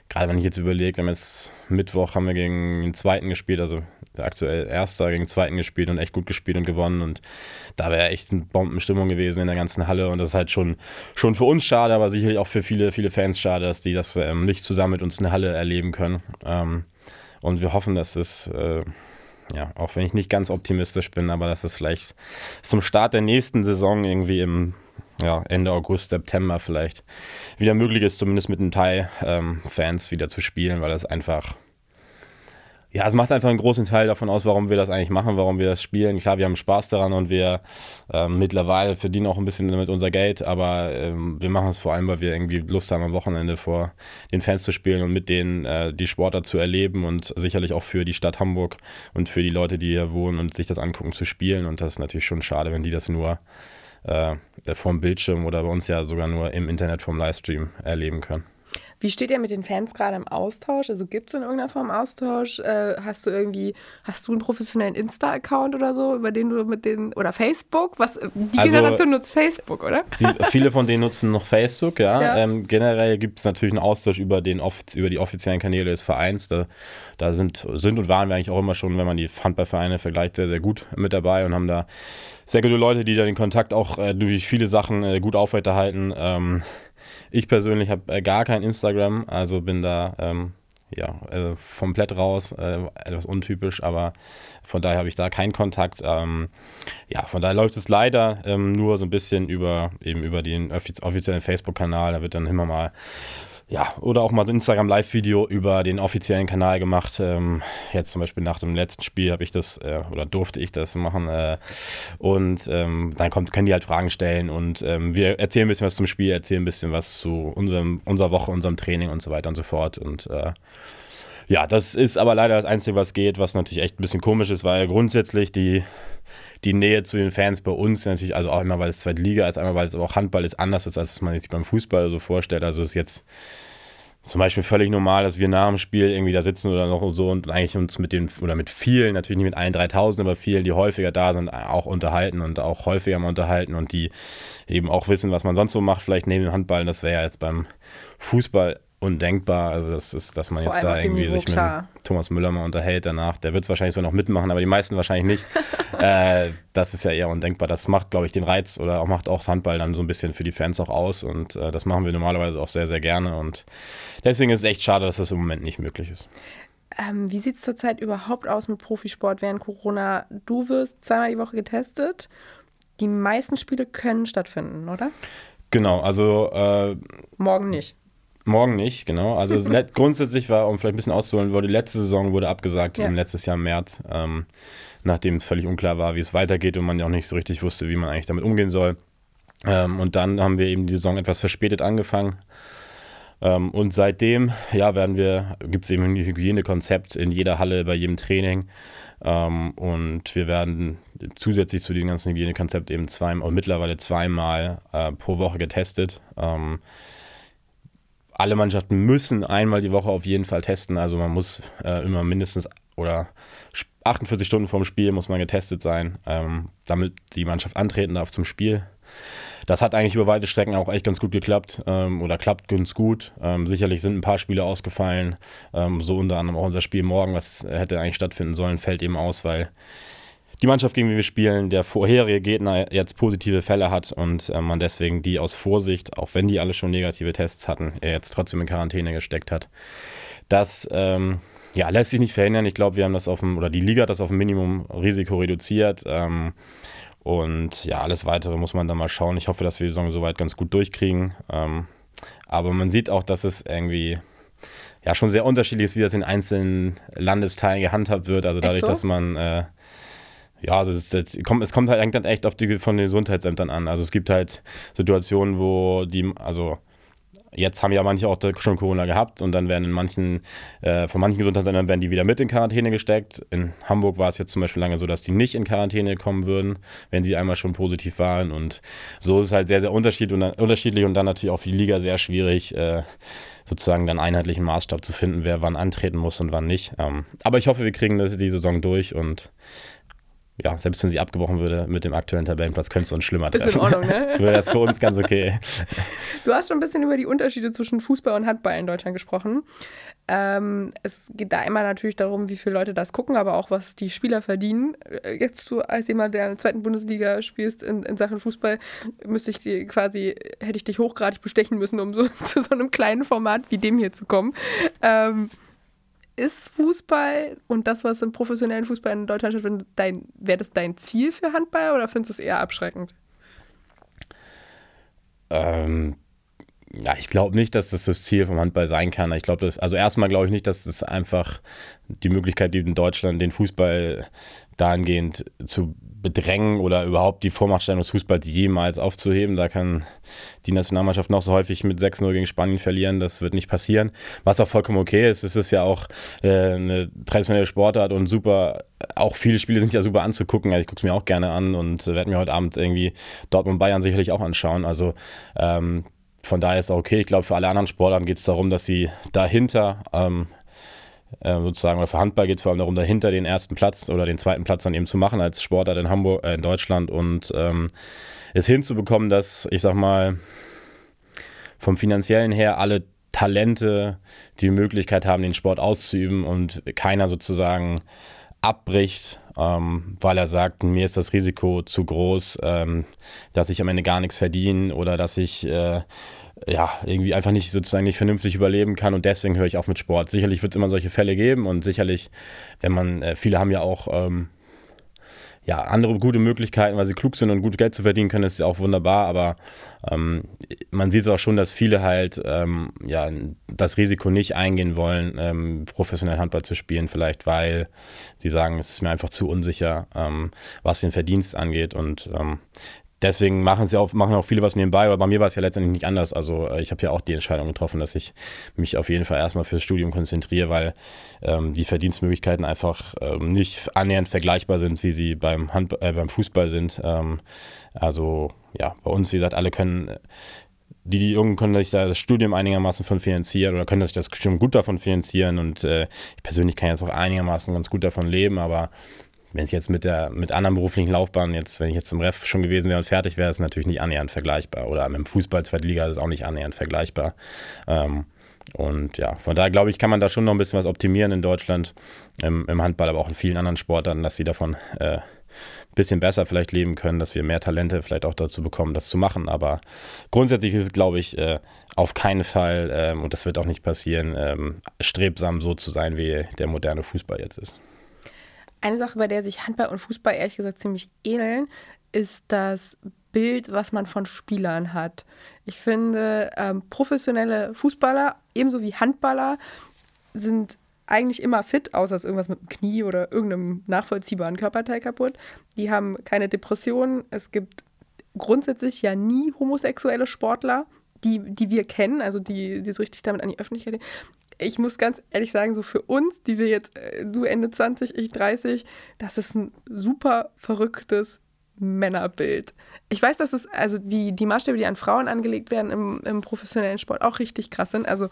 gerade wenn ich jetzt überlege, wir haben jetzt Mittwoch haben wir gegen den zweiten gespielt, also aktuell Erster gegen zweiten gespielt und echt gut gespielt und gewonnen. Und da wäre echt eine Bombenstimmung gewesen in der ganzen Halle. Und das ist halt schon, schon für uns schade, aber sicherlich auch für viele, viele Fans schade, dass die das ähm, nicht zusammen mit uns in der Halle erleben können. Ähm, und wir hoffen, dass es, äh, ja, auch wenn ich nicht ganz optimistisch bin, aber dass es vielleicht zum Start der nächsten Saison irgendwie im ja, Ende August, September vielleicht wieder möglich ist, zumindest mit einem Teil ähm, Fans wieder zu spielen, weil das einfach ja, es macht einfach einen großen Teil davon aus, warum wir das eigentlich machen, warum wir das spielen. Klar, wir haben Spaß daran und wir ähm, mittlerweile verdienen auch ein bisschen damit unser Geld, aber ähm, wir machen es vor allem, weil wir irgendwie Lust haben, am Wochenende vor den Fans zu spielen und mit denen äh, die Sportler zu erleben und sicherlich auch für die Stadt Hamburg und für die Leute, die hier wohnen und sich das angucken, zu spielen. Und das ist natürlich schon schade, wenn die das nur äh, vom Bildschirm oder bei uns ja sogar nur im Internet vom Livestream erleben können. Wie steht ihr mit den Fans gerade im Austausch? Also gibt es in irgendeiner Form Austausch? Äh, hast du irgendwie, hast du einen professionellen Insta-Account oder so, über den du mit den, oder Facebook? Was, die also, Generation nutzt Facebook, oder? Die, viele von denen nutzen noch Facebook, ja. ja. Ähm, generell gibt es natürlich einen Austausch über, den, über die offiziellen Kanäle des Vereins. Da, da sind, sind und waren wir eigentlich auch immer schon, wenn man die Handballvereine vergleicht, sehr, sehr gut mit dabei und haben da sehr gute Leute, die da den Kontakt auch äh, durch viele Sachen äh, gut aufrechterhalten. Ähm, ich persönlich habe äh, gar kein Instagram, also bin da ähm, ja, äh, komplett raus, äh, etwas untypisch, aber von daher habe ich da keinen Kontakt. Ähm, ja, von daher läuft es leider ähm, nur so ein bisschen über eben über den offiziellen Facebook-Kanal. Da wird dann immer mal ja, oder auch mal so ein Instagram-Live-Video über den offiziellen Kanal gemacht. Ähm, jetzt zum Beispiel nach dem letzten Spiel habe ich das äh, oder durfte ich das machen. Äh, und ähm, dann kommt, können die halt Fragen stellen und ähm, wir erzählen ein bisschen was zum Spiel, erzählen ein bisschen was zu unserem, unserer Woche, unserem Training und so weiter und so fort. Und äh, ja, das ist aber leider das Einzige, was geht, was natürlich echt ein bisschen komisch ist, weil grundsätzlich die die Nähe zu den Fans bei uns natürlich, also auch immer, weil es zweite Liga ist, einmal, weil es aber auch Handball ist, anders ist, als man sich beim Fußball so vorstellt. Also ist jetzt zum Beispiel völlig normal, dass wir nach dem Spiel irgendwie da sitzen oder noch so und eigentlich uns mit den, oder mit vielen, natürlich nicht mit allen 3000, aber vielen, die häufiger da sind, auch unterhalten und auch häufiger mal unterhalten und die eben auch wissen, was man sonst so macht, vielleicht neben dem Handball. Das wäre ja jetzt beim Fußball undenkbar. Also das ist, dass man Vor jetzt da irgendwie sich klar. mit Thomas Müller mal unterhält danach. Der wird es wahrscheinlich so noch mitmachen, aber die meisten wahrscheinlich nicht. äh, das ist ja eher undenkbar. Das macht, glaube ich, den Reiz oder auch macht auch Handball dann so ein bisschen für die Fans auch aus. Und äh, das machen wir normalerweise auch sehr, sehr gerne. Und deswegen ist es echt schade, dass das im Moment nicht möglich ist. Ähm, wie sieht es zurzeit überhaupt aus mit Profisport während Corona? Du wirst zweimal die Woche getestet. Die meisten Spiele können stattfinden, oder? Genau, also. Äh, Morgen nicht. Morgen nicht, genau. Also grundsätzlich war, um vielleicht ein bisschen auszuholen, wurde die letzte Saison wurde abgesagt, ja. letztes Jahr im März, ähm, nachdem es völlig unklar war, wie es weitergeht und man ja auch nicht so richtig wusste, wie man eigentlich damit umgehen soll. Ähm, und dann haben wir eben die Saison etwas verspätet angefangen. Ähm, und seitdem, ja, werden wir, gibt es eben ein Hygienekonzept in jeder Halle, bei jedem Training. Ähm, und wir werden zusätzlich zu dem ganzen Hygienekonzept eben zweimal, mittlerweile zweimal äh, pro Woche getestet. Ähm, alle Mannschaften müssen einmal die Woche auf jeden Fall testen. Also man muss äh, immer mindestens oder 48 Stunden vorm Spiel muss man getestet sein, ähm, damit die Mannschaft antreten darf zum Spiel. Das hat eigentlich über weite Strecken auch echt ganz gut geklappt ähm, oder klappt ganz gut. Ähm, sicherlich sind ein paar Spiele ausgefallen, ähm, so unter anderem auch unser Spiel morgen, was hätte eigentlich stattfinden sollen, fällt eben aus, weil die Mannschaft, gegen die wir spielen, der vorherige Gegner jetzt positive Fälle hat und äh, man deswegen die aus Vorsicht, auch wenn die alle schon negative Tests hatten, er jetzt trotzdem in Quarantäne gesteckt hat. Das ähm, ja, lässt sich nicht verhindern. Ich glaube, wir haben das auf dem, oder die Liga hat das auf ein Minimum Risiko reduziert. Ähm, und ja, alles weitere muss man dann mal schauen. Ich hoffe, dass wir die Saison soweit ganz gut durchkriegen. Ähm, aber man sieht auch, dass es irgendwie ja schon sehr unterschiedlich ist, wie das in einzelnen Landesteilen gehandhabt wird. Also dadurch, so? dass man äh, ja, also es, es, kommt, es kommt halt dann echt auf die, von den Gesundheitsämtern an. Also es gibt halt Situationen, wo die, also Jetzt haben ja manche auch schon Corona gehabt und dann werden in manchen, äh, von manchen Gesundheitsämtern werden die wieder mit in Quarantäne gesteckt. In Hamburg war es jetzt zum Beispiel lange so, dass die nicht in Quarantäne kommen würden, wenn sie einmal schon positiv waren. Und so ist es halt sehr, sehr unterschiedlich und dann, unterschiedlich und dann natürlich auch für die Liga sehr schwierig, äh, sozusagen dann einheitlichen Maßstab zu finden, wer wann antreten muss und wann nicht. Ähm, aber ich hoffe, wir kriegen die Saison durch und ja, selbst wenn sie abgebrochen würde mit dem aktuellen Tabellenplatz, könnte es uns schlimmer treffen. Ist in Ordnung, ne? Wäre das für uns ganz okay. Du hast schon ein bisschen über die Unterschiede zwischen Fußball und Handball in Deutschland gesprochen. Ähm, es geht da immer natürlich darum, wie viele Leute das gucken, aber auch, was die Spieler verdienen. Äh, jetzt du als jemand, der in der zweiten Bundesliga spielst in, in Sachen Fußball, müsste ich dir quasi, hätte ich dich hochgradig bestechen müssen, um so zu so einem kleinen Format wie dem hier zu kommen. Ähm, ist Fußball und das, was im professionellen Fußball in Deutschland stattfindet, dein, wäre das dein Ziel für Handball oder findest du es eher abschreckend? Ähm, ja, ich glaube nicht, dass das das Ziel vom Handball sein kann. Ich glaube, das, also erstmal glaube ich nicht, dass es einfach die Möglichkeit gibt, in Deutschland den Fußball dahingehend zu bedrängen oder überhaupt die Vormachtstellung des Fußballs jemals aufzuheben. Da kann die Nationalmannschaft noch so häufig mit 6-0 gegen Spanien verlieren. Das wird nicht passieren. Was auch vollkommen okay ist. Es ist ja auch äh, eine traditionelle Sportart und super, auch viele Spiele sind ja super anzugucken. Also ich gucke es mir auch gerne an und werde mir heute Abend irgendwie Dortmund Bayern sicherlich auch anschauen. Also ähm, von daher ist auch okay. Ich glaube, für alle anderen Sportarten geht es darum, dass sie dahinter ähm, äh, sozusagen, oder für Handball geht es vor allem darum, dahinter den ersten Platz oder den zweiten Platz dann eben zu machen als Sportart in Hamburg, äh, in Deutschland. Und ähm, es hinzubekommen, dass ich sag mal vom finanziellen her alle Talente die Möglichkeit haben, den Sport auszuüben und keiner sozusagen abbricht, ähm, weil er sagt, mir ist das Risiko zu groß, ähm, dass ich am Ende gar nichts verdiene oder dass ich äh, ja, irgendwie einfach nicht sozusagen nicht vernünftig überleben kann und deswegen höre ich auf mit Sport. Sicherlich wird es immer solche Fälle geben und sicherlich, wenn man, äh, viele haben ja auch ähm, ja, andere gute Möglichkeiten, weil sie klug sind und gut Geld zu verdienen können, ist ja auch wunderbar, aber ähm, man sieht es auch schon, dass viele halt ähm, ja, das Risiko nicht eingehen wollen, ähm, professionell Handball zu spielen, vielleicht weil sie sagen, es ist mir einfach zu unsicher, ähm, was den Verdienst angeht und ähm, deswegen machen sie auch, machen auch viele was nebenbei, aber bei mir war es ja letztendlich nicht anders. Also äh, ich habe ja auch die Entscheidung getroffen, dass ich mich auf jeden Fall erstmal fürs Studium konzentriere, weil ähm, die Verdienstmöglichkeiten einfach ähm, nicht annähernd vergleichbar sind, wie sie beim, Hand, äh, beim Fußball sind. Ähm, also ja, bei uns, wie gesagt, alle können die, die irgendwann können sich da das Studium einigermaßen von finanzieren oder können sich das Studium gut davon finanzieren und äh, ich persönlich kann jetzt auch einigermaßen ganz gut davon leben, aber wenn es jetzt mit der mit anderen beruflichen Laufbahnen jetzt, wenn ich jetzt zum Ref schon gewesen wäre und fertig wäre, ist natürlich nicht annähernd vergleichbar. Oder mit dem Fußball zweite Liga ist es auch nicht annähernd vergleichbar. Ähm, und ja, von daher glaube ich, kann man da schon noch ein bisschen was optimieren in Deutschland, im, im Handball, aber auch in vielen anderen Sportarten, dass sie davon äh, ein bisschen besser vielleicht leben können, dass wir mehr Talente vielleicht auch dazu bekommen, das zu machen. Aber grundsätzlich ist es, glaube ich, äh, auf keinen Fall, ähm, und das wird auch nicht passieren, ähm, strebsam so zu sein, wie der moderne Fußball jetzt ist. Eine Sache, bei der sich Handball und Fußball ehrlich gesagt ziemlich ähneln, ist das Bild, was man von Spielern hat. Ich finde, ähm, professionelle Fußballer, ebenso wie Handballer, sind eigentlich immer fit, außer es irgendwas mit dem Knie oder irgendeinem nachvollziehbaren Körperteil kaputt. Die haben keine Depressionen. Es gibt grundsätzlich ja nie homosexuelle Sportler, die, die wir kennen, also die, die so richtig damit an die Öffentlichkeit gehen ich muss ganz ehrlich sagen, so für uns, die wir jetzt, äh, du Ende 20, ich 30, das ist ein super verrücktes Männerbild. Ich weiß, dass es, also die, die Maßstäbe, die an Frauen angelegt werden im, im professionellen Sport, auch richtig krass sind. Also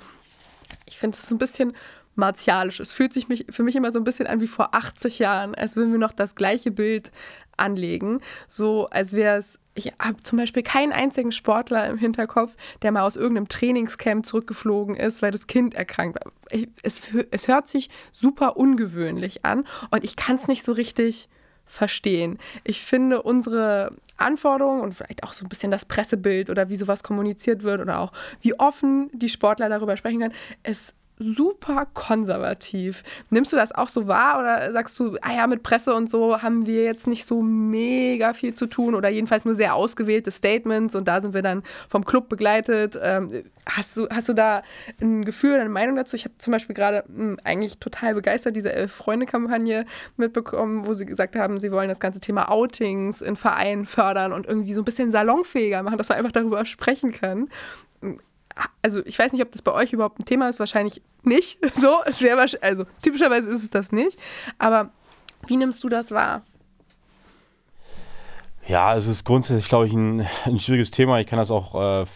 ich finde es so ein bisschen martialisch. Es fühlt sich mich, für mich immer so ein bisschen an wie vor 80 Jahren, als würden wir noch das gleiche Bild anlegen. So als wäre es, ich habe zum Beispiel keinen einzigen Sportler im Hinterkopf, der mal aus irgendeinem Trainingscamp zurückgeflogen ist, weil das Kind erkrankt war. Es, es hört sich super ungewöhnlich an und ich kann es nicht so richtig verstehen. Ich finde unsere Anforderungen und vielleicht auch so ein bisschen das Pressebild oder wie sowas kommuniziert wird oder auch wie offen die Sportler darüber sprechen können, ist super konservativ. Nimmst du das auch so wahr oder sagst du, ah ja, mit Presse und so haben wir jetzt nicht so mega viel zu tun oder jedenfalls nur sehr ausgewählte Statements und da sind wir dann vom Club begleitet. Ähm, hast, du, hast du da ein Gefühl oder eine Meinung dazu? Ich habe zum Beispiel gerade hm, eigentlich total begeistert diese Elf-Freunde-Kampagne mitbekommen, wo sie gesagt haben, sie wollen das ganze Thema Outings in Vereinen fördern und irgendwie so ein bisschen salonfähiger machen, dass man einfach darüber sprechen kann also ich weiß nicht, ob das bei euch überhaupt ein Thema ist, wahrscheinlich nicht. So, es wäre also typischerweise ist es das nicht. Aber wie nimmst du das wahr? Ja, es ist grundsätzlich, glaube ich, ein, ein, schwieriges Thema. Ich kann das auch äh,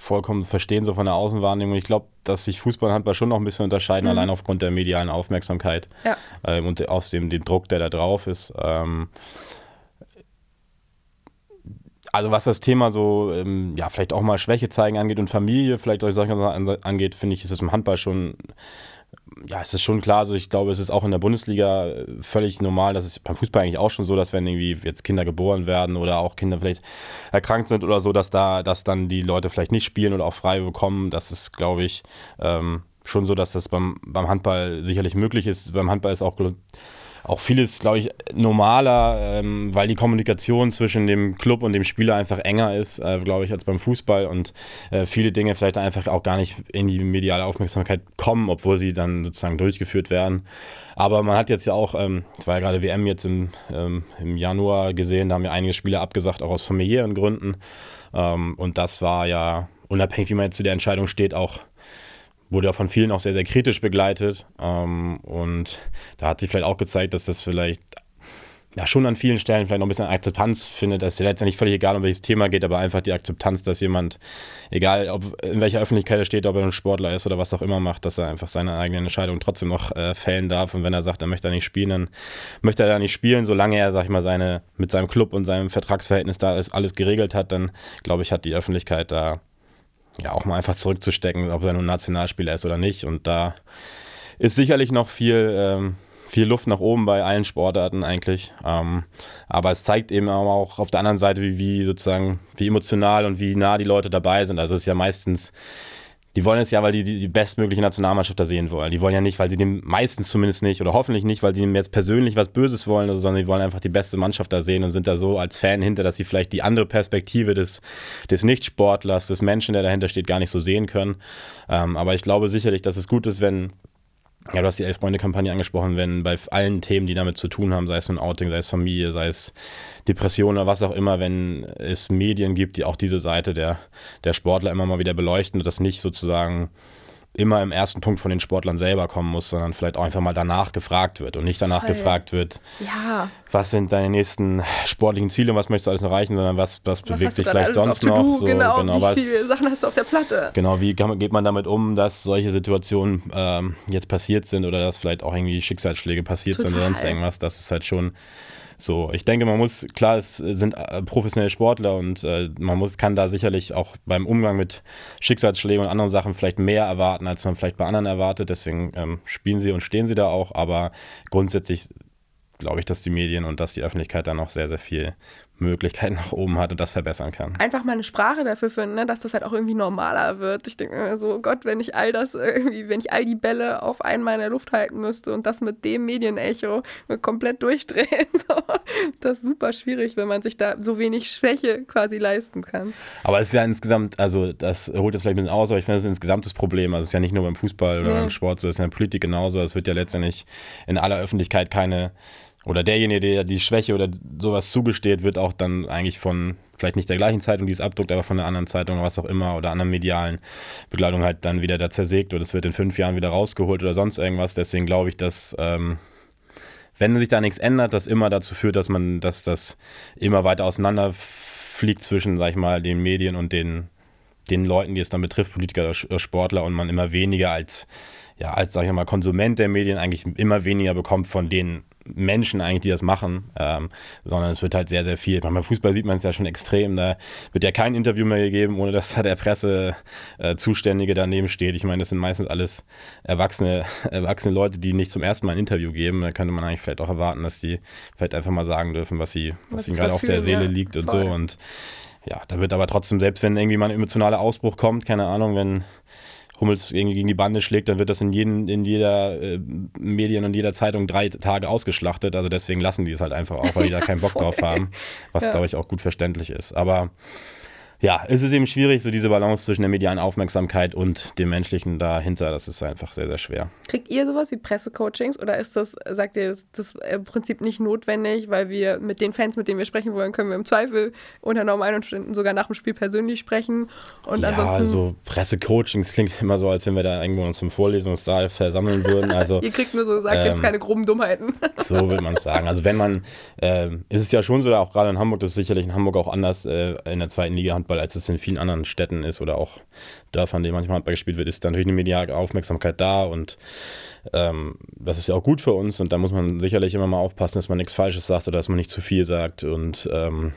vollkommen verstehen, so von der Außenwahrnehmung. Ich glaube, dass sich Fußball und Handball schon noch ein bisschen unterscheiden, mhm. allein aufgrund der medialen Aufmerksamkeit ja. ähm, und aus dem, dem Druck, der da drauf ist. Ähm, also was das Thema so, ähm, ja, vielleicht auch mal Schwäche zeigen angeht und Familie, vielleicht solche Sachen angeht, finde ich, ist es im Handball schon, ja, es ist schon klar, also ich glaube, es ist auch in der Bundesliga äh, völlig normal, dass es beim Fußball eigentlich auch schon so, dass wenn irgendwie jetzt Kinder geboren werden oder auch Kinder vielleicht erkrankt sind oder so, dass da, dass dann die Leute vielleicht nicht spielen oder auch frei bekommen, das ist, glaube ich, ähm, schon so, dass das beim, beim Handball sicherlich möglich ist. Beim Handball ist auch auch vieles, glaube ich, normaler, ähm, weil die Kommunikation zwischen dem Club und dem Spieler einfach enger ist, äh, glaube ich, als beim Fußball und äh, viele Dinge vielleicht einfach auch gar nicht in die mediale Aufmerksamkeit kommen, obwohl sie dann sozusagen durchgeführt werden. Aber man hat jetzt ja auch, ähm, es ähm, war ja gerade WM jetzt im, ähm, im Januar gesehen, da haben ja einige Spieler abgesagt, auch aus familiären Gründen. Ähm, und das war ja, unabhängig wie man jetzt zu der Entscheidung steht, auch wurde ja von vielen auch sehr, sehr kritisch begleitet. Ähm, und da hat sich vielleicht auch gezeigt, dass das vielleicht ja schon an vielen Stellen vielleicht noch ein bisschen Akzeptanz findet. Das ist ja letztendlich völlig egal, um welches Thema geht, aber einfach die Akzeptanz, dass jemand, egal ob in welcher Öffentlichkeit er steht, ob er ein Sportler ist oder was auch immer macht, dass er einfach seine eigene Entscheidung trotzdem noch äh, fällen darf. Und wenn er sagt, er möchte da nicht spielen, dann möchte er da nicht spielen, solange er, sag ich mal, seine, mit seinem Club und seinem Vertragsverhältnis da alles, alles geregelt hat, dann glaube ich, hat die Öffentlichkeit da ja auch mal einfach zurückzustecken, ob er nun Nationalspieler ist oder nicht. Und da ist sicherlich noch viel, ähm, viel Luft nach oben bei allen Sportarten eigentlich. Ähm, aber es zeigt eben auch auf der anderen Seite, wie, wie sozusagen, wie emotional und wie nah die Leute dabei sind. Also es ist ja meistens die wollen es ja, weil die, die, die bestmögliche Nationalmannschaft da sehen wollen. Die wollen ja nicht, weil sie dem meistens zumindest nicht oder hoffentlich nicht, weil sie dem jetzt persönlich was Böses wollen, also, sondern die wollen einfach die beste Mannschaft da sehen und sind da so als Fan hinter, dass sie vielleicht die andere Perspektive des, des Nichtsportlers, des Menschen, der dahinter steht, gar nicht so sehen können. Ähm, aber ich glaube sicherlich, dass es gut ist, wenn ja, du hast die Elf-Freunde-Kampagne angesprochen, wenn bei allen Themen, die damit zu tun haben, sei es ein Outing, sei es Familie, sei es Depression oder was auch immer, wenn es Medien gibt, die auch diese Seite der, der Sportler immer mal wieder beleuchten und das nicht sozusagen immer im ersten Punkt von den Sportlern selber kommen muss, sondern vielleicht auch einfach mal danach gefragt wird und nicht danach Voll. gefragt wird, ja. was sind deine nächsten sportlichen Ziele und was möchtest du alles erreichen, sondern was, was, was bewegt dich vielleicht sonst noch. So, genau, genau, wie was, viele Sachen hast du auf der Platte? Genau, wie kann, geht man damit um, dass solche Situationen ähm, jetzt passiert sind oder dass vielleicht auch irgendwie Schicksalsschläge passiert Total. sind oder sonst irgendwas. Das ist halt schon so, ich denke, man muss, klar, es sind äh, professionelle Sportler und äh, man muss, kann da sicherlich auch beim Umgang mit Schicksalsschlägen und anderen Sachen vielleicht mehr erwarten, als man vielleicht bei anderen erwartet. Deswegen ähm, spielen sie und stehen sie da auch, aber grundsätzlich glaube ich, dass die Medien und dass die Öffentlichkeit da noch sehr, sehr viel Möglichkeiten nach oben hat und das verbessern kann. Einfach mal eine Sprache dafür finden, ne, dass das halt auch irgendwie normaler wird. Ich denke mir so, Gott, wenn ich all das irgendwie, wenn ich all die Bälle auf einmal in der Luft halten müsste und das mit dem Medienecho komplett durchdrehen, so, das ist super schwierig, wenn man sich da so wenig Schwäche quasi leisten kann. Aber es ist ja insgesamt, also das holt jetzt vielleicht ein bisschen aus, aber ich finde, es ist insgesamt das Problem. Also es ist ja nicht nur beim Fußball oder nee. beim Sport so, es ist in der Politik genauso. Es wird ja letztendlich in aller Öffentlichkeit keine oder derjenige, der die Schwäche oder sowas zugesteht, wird auch dann eigentlich von vielleicht nicht der gleichen Zeitung, die es abdruckt, aber von einer anderen Zeitung oder was auch immer oder anderen medialen Begleitung halt dann wieder da zersägt oder es wird in fünf Jahren wieder rausgeholt oder sonst irgendwas. Deswegen glaube ich, dass ähm, wenn sich da nichts ändert, das immer dazu führt, dass man, dass das immer weiter auseinanderfliegt zwischen, sag ich mal, den Medien und den, den Leuten, die es dann betrifft, Politiker oder Sportler und man immer weniger als, ja, als, sag ich mal, Konsument der Medien eigentlich immer weniger bekommt von den Menschen eigentlich, die das machen, ähm, sondern es wird halt sehr, sehr viel. Beim Fußball sieht man es ja schon extrem. Da wird ja kein Interview mehr gegeben, ohne dass da der Pressezuständige äh, daneben steht. Ich meine, das sind meistens alles erwachsene, erwachsene Leute, die nicht zum ersten Mal ein Interview geben. Da könnte man eigentlich vielleicht auch erwarten, dass die vielleicht einfach mal sagen dürfen, was, sie, was, was ihnen gerade auf der Seele ja, liegt und voll. so. Und ja, da wird aber trotzdem, selbst wenn irgendwie mal ein emotionaler Ausbruch kommt, keine Ahnung, wenn Hummels irgendwie gegen die Bande schlägt, dann wird das in, jeden, in jeder äh, Medien und jeder Zeitung drei Tage ausgeschlachtet. Also deswegen lassen die es halt einfach auch, weil die da keinen Bock drauf haben, was ja. glaube ich auch gut verständlich ist. Aber ja, es ist eben schwierig, so diese Balance zwischen der medialen Aufmerksamkeit und dem menschlichen dahinter, das ist einfach sehr, sehr schwer. Kriegt ihr sowas wie Pressecoachings oder ist das, sagt ihr, das, das im Prinzip nicht notwendig, weil wir mit den Fans, mit denen wir sprechen wollen, können wir im Zweifel unter normalen Umständen sogar nach dem Spiel persönlich sprechen und ja, ansonsten... also Pressecoachings klingt immer so, als wenn wir da irgendwo uns im Vorlesungssaal versammeln würden, also... ihr kriegt nur so, sagt ähm, jetzt keine groben Dummheiten. so will man es sagen, also wenn man, äh, ist es ja schon so, auch gerade in Hamburg, das ist sicherlich in Hamburg auch anders, äh, in der zweiten Liga Handball, als es in vielen anderen Städten ist oder auch Dörfern, denen manchmal Handball gespielt wird, ist dann natürlich eine mediale Aufmerksamkeit da und ähm, das ist ja auch gut für uns und da muss man sicherlich immer mal aufpassen, dass man nichts Falsches sagt oder dass man nicht zu viel sagt und ähm,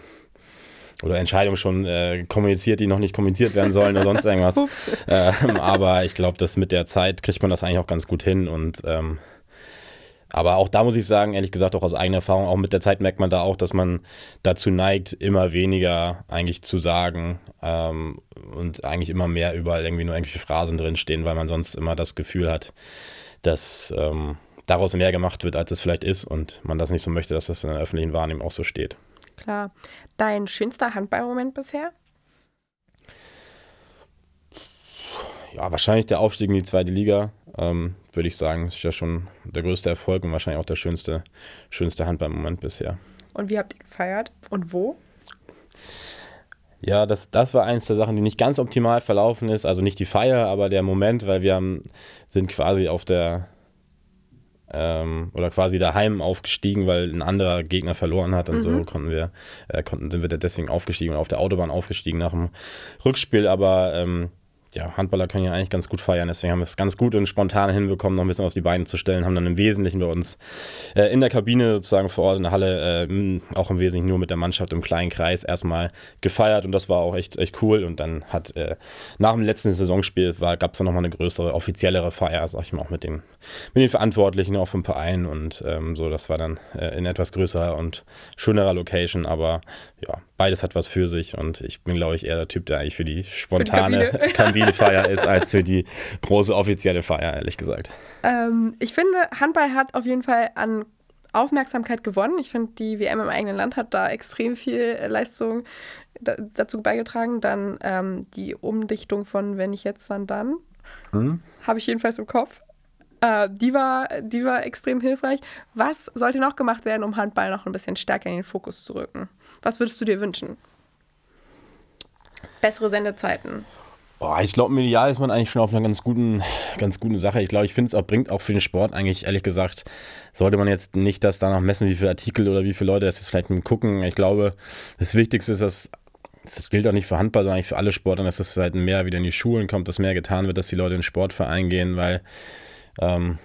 oder Entscheidungen schon äh, kommuniziert, die noch nicht kommuniziert werden sollen oder sonst irgendwas. ähm, aber ich glaube, dass mit der Zeit kriegt man das eigentlich auch ganz gut hin und ähm, aber auch da muss ich sagen, ehrlich gesagt, auch aus eigener Erfahrung, auch mit der Zeit merkt man da auch, dass man dazu neigt, immer weniger eigentlich zu sagen ähm, und eigentlich immer mehr überall irgendwie nur irgendwelche Phrasen drinstehen, weil man sonst immer das Gefühl hat, dass ähm, daraus mehr gemacht wird, als es vielleicht ist und man das nicht so möchte, dass das in der öffentlichen Wahrnehmung auch so steht. Klar. Dein schönster Handballmoment bisher? Ja, wahrscheinlich der Aufstieg in die zweite Liga ähm, würde ich sagen. Ist ja schon der größte Erfolg und wahrscheinlich auch der schönste, schönste Handballmoment bisher. Und wie habt ihr gefeiert und wo? Ja, das, das war eins der Sachen, die nicht ganz optimal verlaufen ist. Also nicht die Feier, aber der Moment, weil wir haben, sind quasi auf der ähm, oder quasi daheim aufgestiegen, weil ein anderer Gegner verloren hat und mhm. so konnten wir, äh, konnten, sind wir deswegen aufgestiegen und auf der Autobahn aufgestiegen nach dem Rückspiel, aber ähm, ja, Handballer können ja eigentlich ganz gut feiern, deswegen haben wir es ganz gut und spontan hinbekommen, noch ein bisschen auf die Beine zu stellen, haben dann im Wesentlichen bei uns äh, in der Kabine sozusagen vor Ort in der Halle, äh, auch im Wesentlichen nur mit der Mannschaft im kleinen Kreis erstmal gefeiert und das war auch echt, echt cool und dann hat äh, nach dem letzten Saisonspiel gab es dann nochmal eine größere, offiziellere Feier, sag ich mal, auch mit, dem, mit den Verantwortlichen auch vom Verein und ähm, so, das war dann äh, in etwas größerer und schönerer Location, aber ja, beides hat was für sich und ich bin, glaube ich, eher der Typ, der eigentlich für die spontane für die Kabine Kabinenfeier ist, als für die große offizielle Feier, ehrlich gesagt. Ähm, ich finde, Handball hat auf jeden Fall an Aufmerksamkeit gewonnen. Ich finde, die WM im eigenen Land hat da extrem viel Leistung dazu beigetragen. Dann ähm, die Umdichtung von Wenn ich jetzt, wann dann. Hm? Habe ich jedenfalls im Kopf. Äh, die, war, die war extrem hilfreich. Was sollte noch gemacht werden, um Handball noch ein bisschen stärker in den Fokus zu rücken? Was würdest du dir wünschen? Bessere Sendezeiten. Boah, ich glaube, medial ist man eigentlich schon auf einer ganz guten, ganz guten Sache. Ich glaube, ich finde es auch, bringt auch für den Sport eigentlich, ehrlich gesagt, sollte man jetzt nicht das danach messen, wie viele Artikel oder wie viele Leute das jetzt vielleicht gucken. Ich glaube, das Wichtigste ist, dass das gilt auch nicht für Handball, sondern eigentlich für alle Sportarten, dass es halt mehr wieder in die Schulen kommt, dass mehr getan wird, dass die Leute in den Sportverein gehen, weil ähm,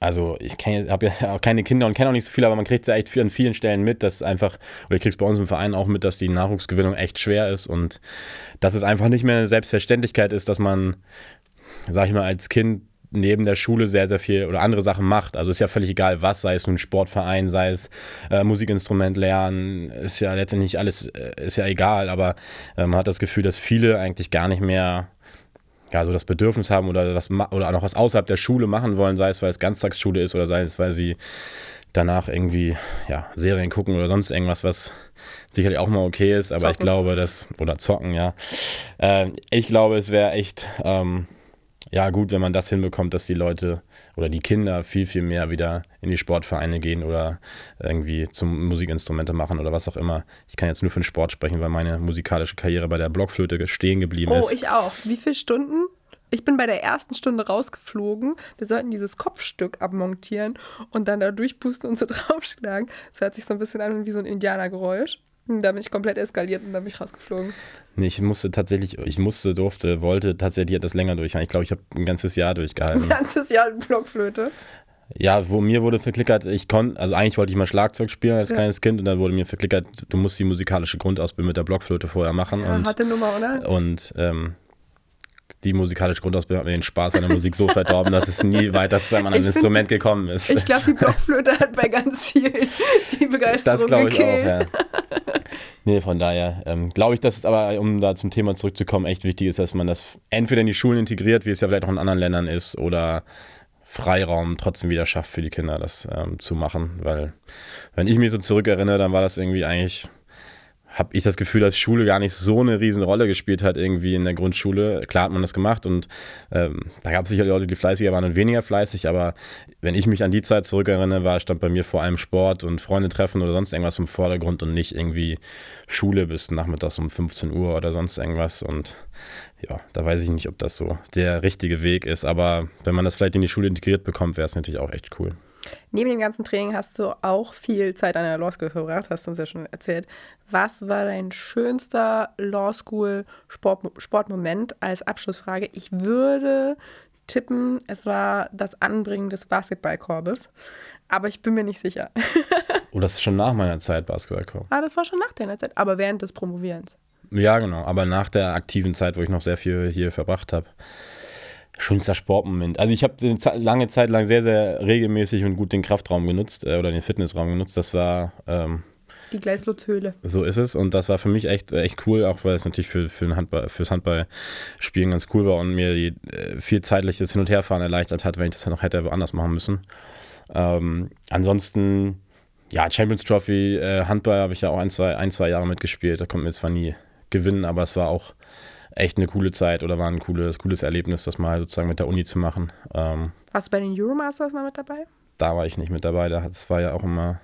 also ich habe ja auch keine Kinder und kenne auch nicht so viel, aber man kriegt es ja echt an vielen Stellen mit, dass einfach, oder ich kriege es bei uns im Verein auch mit, dass die Nachwuchsgewinnung echt schwer ist und dass es einfach nicht mehr eine Selbstverständlichkeit ist, dass man, sag ich mal, als Kind neben der Schule sehr, sehr viel oder andere Sachen macht. Also ist ja völlig egal, was, sei es nun Sportverein, sei es äh, Musikinstrument lernen, ist ja letztendlich alles, äh, ist ja egal, aber äh, man hat das Gefühl, dass viele eigentlich gar nicht mehr ja, so das Bedürfnis haben oder, das, oder noch was außerhalb der Schule machen wollen, sei es, weil es Ganztagsschule ist oder sei es, weil sie danach irgendwie ja, Serien gucken oder sonst irgendwas, was sicherlich auch mal okay ist, aber zocken. ich glaube, dass, oder zocken, ja. Äh, ich glaube, es wäre echt ähm, ja, gut, wenn man das hinbekommt, dass die Leute oder die Kinder viel, viel mehr wieder in die Sportvereine gehen oder irgendwie zum Musikinstrumente machen oder was auch immer. Ich kann jetzt nur für den Sport sprechen, weil meine musikalische Karriere bei der Blockflöte stehen geblieben oh, ist. Oh, ich auch. Wie viele Stunden? Ich bin bei der ersten Stunde rausgeflogen. Wir sollten dieses Kopfstück abmontieren und dann da durchpusten und so draufschlagen. Das hört sich so ein bisschen an wie so ein Indianergeräusch. Da bin ich komplett eskaliert und dann bin ich rausgeflogen. Nee, ich musste tatsächlich, ich musste, durfte, wollte tatsächlich das länger durchhalten. Ich glaube, ich habe ein ganzes Jahr durchgehalten. Ein ganzes Jahr Blockflöte. Ja, wo mir wurde verklickert, ich konnte, also eigentlich wollte ich mal Schlagzeug spielen als Ja. kleines Kind und dann wurde mir verklickert, du musst die musikalische Grundausbildung mit der Blockflöte vorher machen. Ja, und harte Nummer, oder? und ähm, die musikalische Grundausbildung hat mir den Spaß an der Musik so verdorben, dass es nie weiter zu einem anderen Instrument gekommen ist. Ich glaube, die Blockflöte hat bei ganz vielen die Begeisterung das glaube ich gekillt. auch, ja. Nee, von daher ähm, glaube ich, dass es aber, um da zum Thema zurückzukommen, echt wichtig ist, dass man das entweder in die Schulen integriert, wie es ja vielleicht auch in anderen Ländern ist, oder Freiraum trotzdem wieder schafft für die Kinder, das ähm, zu machen. Weil, wenn ich mich so zurückerinnere, dann war das irgendwie eigentlich, habe ich das Gefühl, dass Schule gar nicht so eine riesen Rolle gespielt hat, irgendwie in der Grundschule. Klar hat man das gemacht und ähm, da gab es sicher Leute, die fleißiger waren und weniger fleißig, aber wenn ich mich an die Zeit zurückerinnere, war stand bei mir vor allem Sport und Freunde treffen oder sonst irgendwas im Vordergrund und nicht irgendwie Schule bis nachmittags um 15 Uhr oder sonst irgendwas. Und ja, da weiß ich nicht, ob das so der richtige Weg ist, aber wenn man das vielleicht in die Schule integriert bekommt, wäre es natürlich auch echt cool. Neben dem ganzen Training hast du auch viel Zeit an der Law School verbracht, hast du uns ja schon erzählt. Was war dein schönster Law School Sport, Sportmoment als Abschlussfrage? Ich würde tippen, es war das Anbringen des Basketballkorbes, aber ich bin mir nicht sicher. Oh, das ist schon nach meiner Zeit Basketball kommen. ah, das war schon nach deiner Zeit, aber während des Promovierens. Ja, genau. Aber nach der aktiven Zeit, wo ich noch sehr viel hier verbracht habe. Schönster Sportmoment. Also ich habe lange Zeit lang sehr, sehr regelmäßig und gut den Kraftraum genutzt äh, oder den Fitnessraum genutzt. Das war, ähm, Die Gleislutzhöhle. so ist es. Und das war für mich echt, echt cool, auch weil es natürlich für, für den Handball, fürs Handballspielen ganz cool war und mir die, äh, viel zeitliches Hin- und Herfahren erleichtert hat, wenn ich das ja noch hätte woanders machen müssen. Ähm, ansonsten, ja, Champions Trophy, äh, Handball habe ich ja auch ein zwei, ein, zwei Jahre mitgespielt. Da konnten wir zwar nie gewinnen, aber es war auch echt eine coole Zeit oder war ein cooles, cooles Erlebnis, das mal sozusagen mit der Uni zu machen. Ähm, Warst du bei den Euromasters mal mit dabei? da war ich nicht mit dabei. Da es war ja auch immer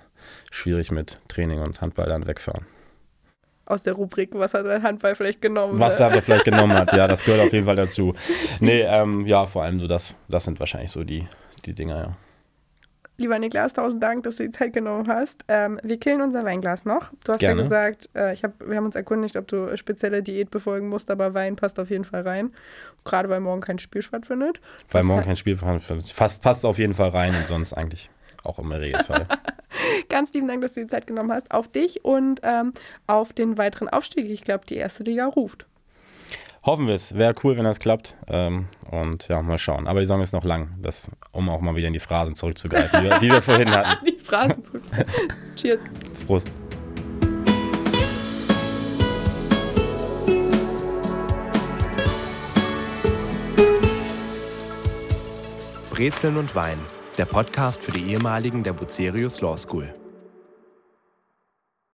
schwierig mit Training und Handball dann wegfahren. Aus der Rubrik, was hat der Handball vielleicht genommen? Was ne? er vielleicht genommen hat, ja, das gehört auf jeden Fall dazu. Nee, ähm, ja, vor allem so das, das sind wahrscheinlich so die, die Dinger, ja. Lieber Niklas, tausend Dank, dass du die Zeit genommen hast. Ähm, wir killen unser Weinglas noch. Du hast Gerne. ja gesagt, äh, ich hab, wir haben uns erkundigt, ob du spezielle Diät befolgen musst, aber Wein passt auf jeden Fall rein. Gerade weil morgen kein Spiel stattfindet. Weil morgen kein Spiel fast passt auf jeden Fall rein und sonst eigentlich auch im Regelfall. Ganz lieben Dank, dass du die Zeit genommen hast. Auf dich und ähm, auf den weiteren Aufstieg. Ich glaube, die erste Liga ruft. Hoffen wir es. Wäre cool, wenn das klappt. Ähm, und ja, mal schauen. Aber die Saison ist noch lang, das, um auch mal wieder in die Phrasen zurückzugreifen, die wir, die wir vorhin hatten. Die Phrasen zurück. Cheers. Prost. Brezeln und Wein, der Podcast für die ehemaligen der Bucerius Law School.